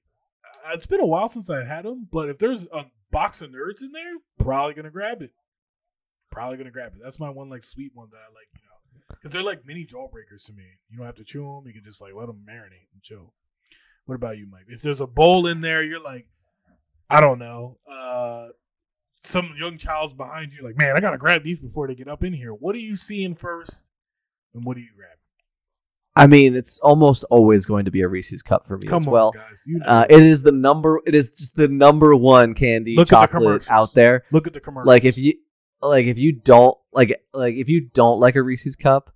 it's been a while since I had them, but if there's a box of nerds in there, probably gonna grab it. Probably gonna grab it. That's my one like sweet one that I like, you know, because they're like mini jawbreakers to me. You don't have to chew them. You can just like let them marinate and chill. What about you, Mike? If there's a bowl in there, you're like, I don't know, uh, some young child's behind you, like, man, I gotta grab these before they get up in here. What are you seeing first, and what do you grab? I mean, it's almost always going to be a Reese's cup for me Come as on, well. guys. You know. Uh, it is the number. It is just the number one candy Look at the chocolate out there. Look at the commercial. Like if you, like if you don't like, like if you don't like a Reese's cup,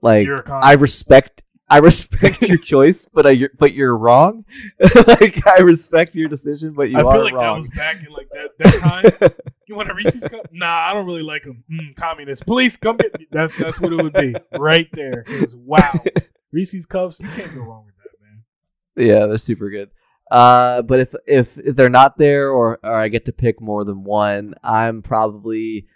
like You're a con- I respect, I *laughs* respect your choice, but I, but you're wrong. *laughs* like I respect your decision, but you I are wrong. I feel like that was back in like that, that time. *laughs* you want a Reese's cup? Nah, I don't really like them. Mm, communist. Police, come get me. That's that's what it would be right there. wow, Reese's cups. You can't go wrong with that, man. Yeah, they're super good. Uh, but if, if if they're not there, or or I get to pick more than one, I'm probably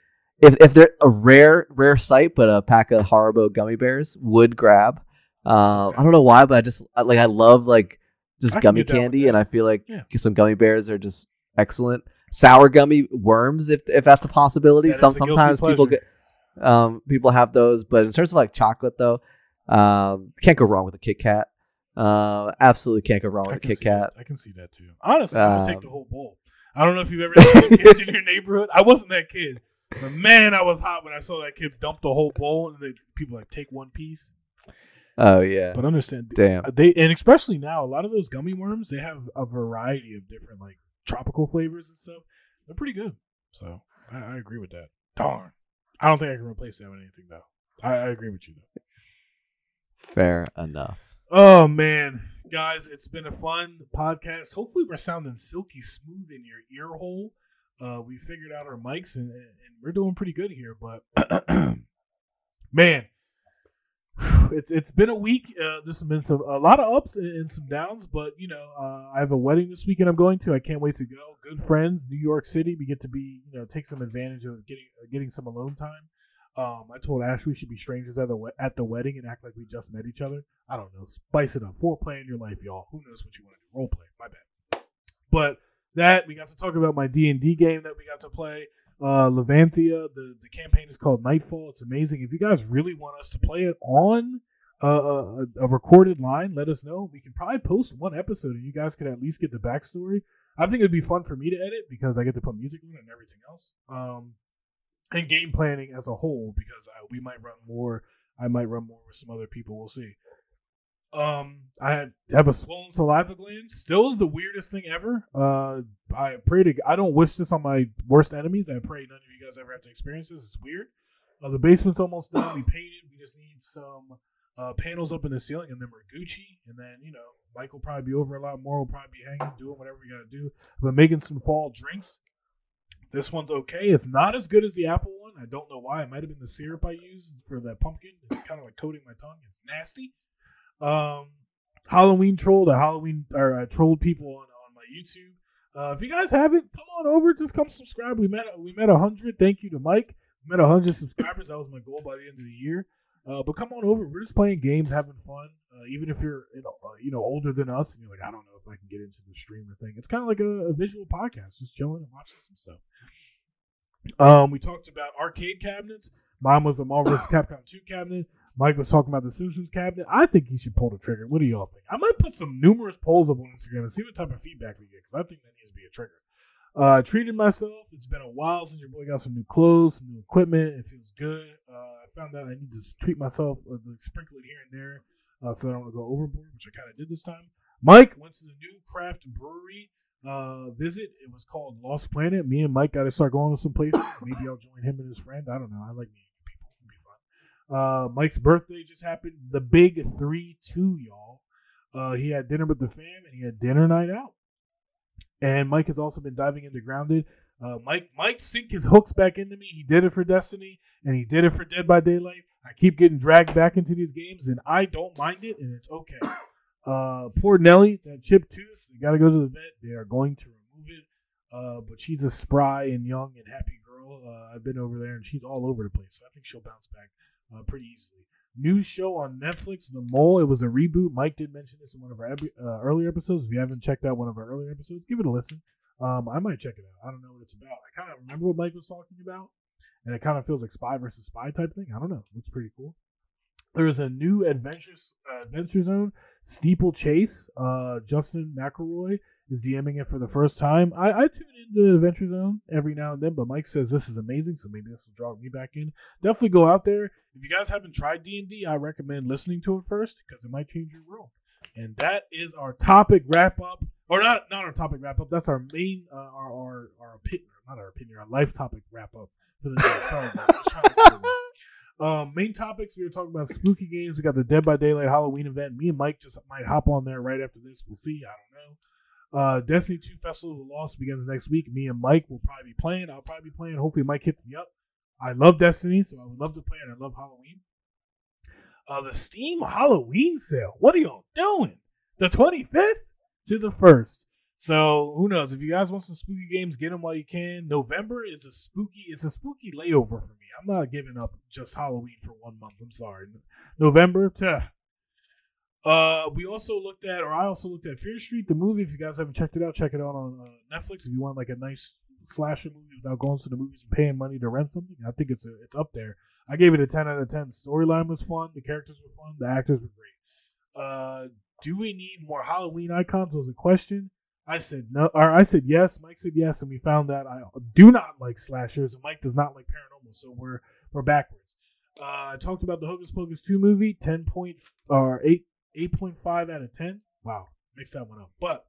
if if they're a rare rare sight, but a pack of Haribo gummy bears would grab. Um, I don't know why, but I just like I love like just I gummy get down with candy, and I feel like Yeah. some gummy bears are just excellent. Sour gummy worms, if if that's a possibility. That Some sometimes people get um people have those, but in terms of like chocolate though, um, can't go wrong with a Kit Kat. Uh, absolutely can't go wrong with a Kit Kat. that. I can see that too. Honestly, I would take Um, the whole bowl. I don't know if you've ever seen kids in your neighborhood. I wasn't that kid, but man, I was hot when I saw that kid dump the whole bowl, and they, people like take one piece. Oh yeah, But understand, damn. they and especially now, a lot of those gummy worms they have a variety of different like tropical flavors and stuff. They're pretty good. So I, I agree with that. Darn, I don't think I can replace that with anything though. I, I agree with you though. Fair enough. Oh man, guys, it's been a fun podcast. Hopefully, we're sounding silky smooth in your ear hole. Uh, we figured out our mics and, and we're doing pretty good here. But *clears throat* man, it's it's been a week. Uh, there's been some a lot of ups and, and some downs. But you know, uh, I have a wedding this weekend. I'm going to. I can't wait to go. Good friends, New York City. We get to be you know take some advantage of getting getting some alone time. Um, I told Ash we should be strangers at the we- at the wedding and act like we just met each other. I don't know, spice it up. Foreplay in your life, y'all. Who knows what you want to do? Role play. My bad. But that we got to talk about my D and D game that we got to play. Uh, Levanthia. The the campaign is called Nightfall. It's amazing. If you guys really want us to play it on uh, a, a recorded line, let us know. We can probably post one episode, and you guys could at least get the backstory. I think it'd be fun for me to edit because I get to put music on and everything else. Um, and game planning as a whole because I, we might run more. I might run more with some other people. We'll see. Um, I have a swollen saliva gland. Still is the weirdest thing ever. Uh, I pray to. I don't wish this on my worst enemies. I pray none of you guys ever have to experience this. It's weird. Uh, the basement's almost done. We *clears throat* painted. We just need some uh, panels up in the ceiling, and then we're Gucci. And then you know Mike will probably be over a lot more. We'll probably be hanging, doing whatever we got to do. But making some fall drinks. This one's okay. It's not as good as the apple one. I don't know why. It might have been the syrup I used for that pumpkin. It's kind of like coating my tongue. It's nasty. Um, Halloween trolled. A Halloween or I trolled people on, on my YouTube. Uh, if you guys haven't, come on over. Just come subscribe. We met we met hundred. Thank you to Mike. We met hundred subscribers. That was my goal by the end of the year. Uh, but come on over. We're just playing games, having fun. Uh, even if you're you know, uh, you know older than us, and you're like, I don't know if I can get into the streamer thing. It's kind of like a, a, visual podcast, just chilling and watching some stuff. Um, we talked about arcade cabinets. Mine was a Marvel's *coughs* Capcom 2 cabinet. Mike was talking about the Simpsons cabinet. I think he should pull the trigger. What do y'all think? I might put some numerous polls up on Instagram and see what type of feedback we get because I think that needs to be a trigger. Uh, treated myself. It's been a while since your boy got some new clothes, some new equipment. It feels good. Uh, I found out I need to treat myself, uh, sprinkle it here and there, uh, so I don't want to go overboard, which I kind of did this time. Mike went to the new craft brewery uh, visit. It was called Lost Planet. Me and Mike got to start going to some places. *coughs* Maybe I'll join him and his friend. I don't know. I like meeting people. It'll be fun. Uh, Mike's birthday just happened. The big three two, y'all. Uh, he had dinner with the fam and he had dinner night out. And Mike has also been diving into Grounded. Uh, Mike Mike sink his hooks back into me. He did it for Destiny and he did it for Dead by Daylight. I keep getting dragged back into these games and I don't mind it and it's okay. *coughs* Uh, poor Nelly, that chipped tooth, they got to go to the vet. They are going to remove it. Uh, but she's a spry and young and happy girl. Uh, I've been over there and she's all over the place. So I think she'll bounce back uh, pretty easily. New show on Netflix, The Mole. It was a reboot. Mike did mention this in one of our uh, earlier episodes. If you haven't checked out one of our earlier episodes, give it a listen. Um, I might check it out. I don't know what it's about. I kind of remember what Mike was talking about, and it kind of feels like spy versus spy type thing. I don't know. It's pretty cool. There's a new adventures uh, adventure zone Steeplechase. Uh, Justin McElroy is DMing it for the first time. I, I tune into Adventure Zone every now and then, but Mike says this is amazing, so maybe this will draw me back in. Definitely go out there. If you guys haven't tried D and I recommend listening to it first because it might change your world. And that is our topic wrap up, or not not our topic wrap up. That's our main uh, our our our opinion, not our opinion, our life topic wrap up for the day. Sorry, guys. Um, main topics we were talking about spooky games. We got the Dead by Daylight Halloween event. Me and Mike just might hop on there right after this. We'll see. I don't know. Uh, Destiny 2 Festival of the Lost begins next week. Me and Mike will probably be playing. I'll probably be playing. Hopefully, Mike hits me up. I love Destiny, so I would love to play it. I love Halloween. Uh, the Steam Halloween sale. What are y'all doing? The 25th to the 1st. So who knows? If you guys want some spooky games, get them while you can. November is a spooky. It's a spooky layover for me. I'm not giving up just Halloween for one month. I'm sorry. November. to. Uh, we also looked at, or I also looked at Fear Street, the movie. If you guys haven't checked it out, check it out on uh, Netflix. If you want like a nice slasher movie without going to the movies and paying money to rent something, I think it's a, it's up there. I gave it a 10 out of 10. Storyline was fun. The characters were fun. The actors were great. Uh, do we need more Halloween icons? Was a question. I said no, or I said yes. Mike said yes, and we found that I do not like slashers, and Mike does not like paranormal. So we're we're backwards. Uh, I talked about the Hocus Pocus two movie, ten point or eight eight point five out of ten. Wow, mixed that one up, but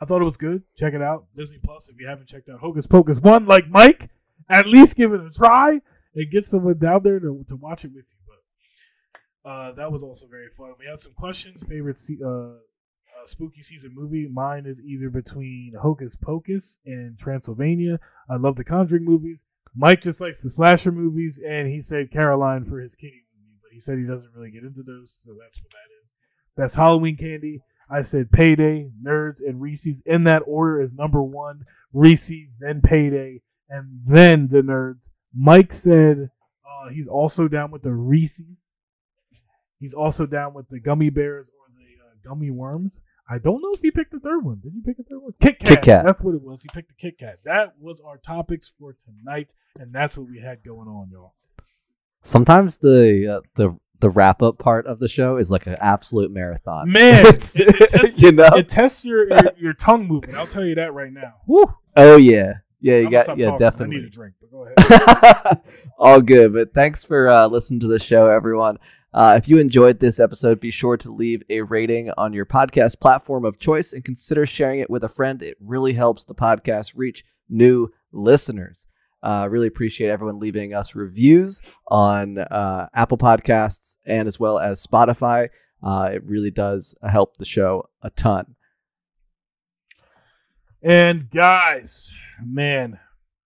I thought it was good. Check it out, Disney Plus. If you haven't checked out Hocus Pocus one, like Mike, at least give it a try and get someone down there to, to watch it with you. But uh, that was also very fun. We had some questions. Favorite uh, uh, spooky season movie. Mine is either between Hocus Pocus and Transylvania. I love the Conjuring movies. Mike just likes the slasher movies, and he said Coraline for his kitty movie, but he said he doesn't really get into those, so that's what that is. That's Halloween candy. I said Payday, Nerds, and Reese's. In that order is number one, Reese's, then Payday, and then the Nerds. Mike said uh, he's also down with the Reese's. He's also down with the gummy bears or the uh, gummy worms. I don't know if he picked the third one. Did you pick the third one? Kit Kat. Kit Kat. That's what it was. He picked the Kit Kat. That was our topics for tonight, and that's what we had going on, y'all. Sometimes the uh, the the wrap up part of the show is like an absolute marathon. Man, *laughs* it, it, tests, you know, it tests your, your, your tongue movement. I'll tell you that right now. Woo. Oh yeah, yeah, you I'm got yeah, talking. definitely. I need a drink, but go ahead. *laughs* All good, but thanks for uh, listening to the show, everyone. Uh, if you enjoyed this episode, be sure to leave a rating on your podcast platform of choice and consider sharing it with a friend. It really helps the podcast reach new listeners. Uh, really appreciate everyone leaving us reviews on uh, Apple Podcasts and as well as Spotify. Uh, it really does help the show a ton. And guys, man,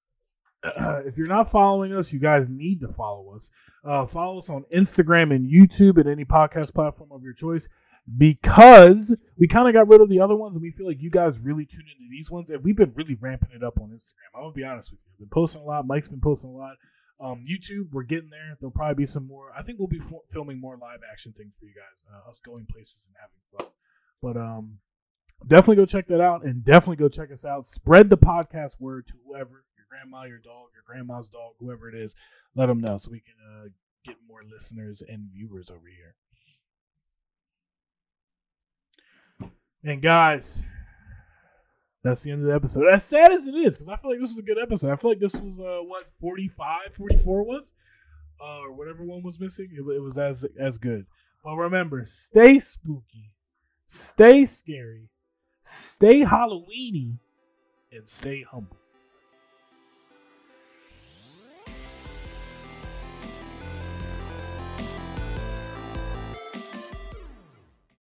*clears throat* if you're not following us, you guys need to follow us. Uh, follow us on Instagram and YouTube and any podcast platform of your choice because we kind of got rid of the other ones and we feel like you guys really tune into these ones and we've been really ramping it up on Instagram. I'm gonna be honest with you. I've been posting a lot. Mike's been posting a lot. Um, YouTube, we're getting there. There'll probably be some more. I think we'll be f- filming more live action things for you guys. Uh, us going places and having fun. But um, definitely go check that out and definitely go check us out. Spread the podcast word to whoever your grandma, your dog, your grandma's dog, whoever it is. Let them know so we can uh, get more listeners and viewers over here. And guys, that's the end of the episode. As sad as it is, because I feel like this was a good episode. I feel like this was uh, what 45, 44 was, uh, or whatever one was missing. It, it was as as good. But remember, stay spooky, stay scary, stay Halloweeny, and stay humble.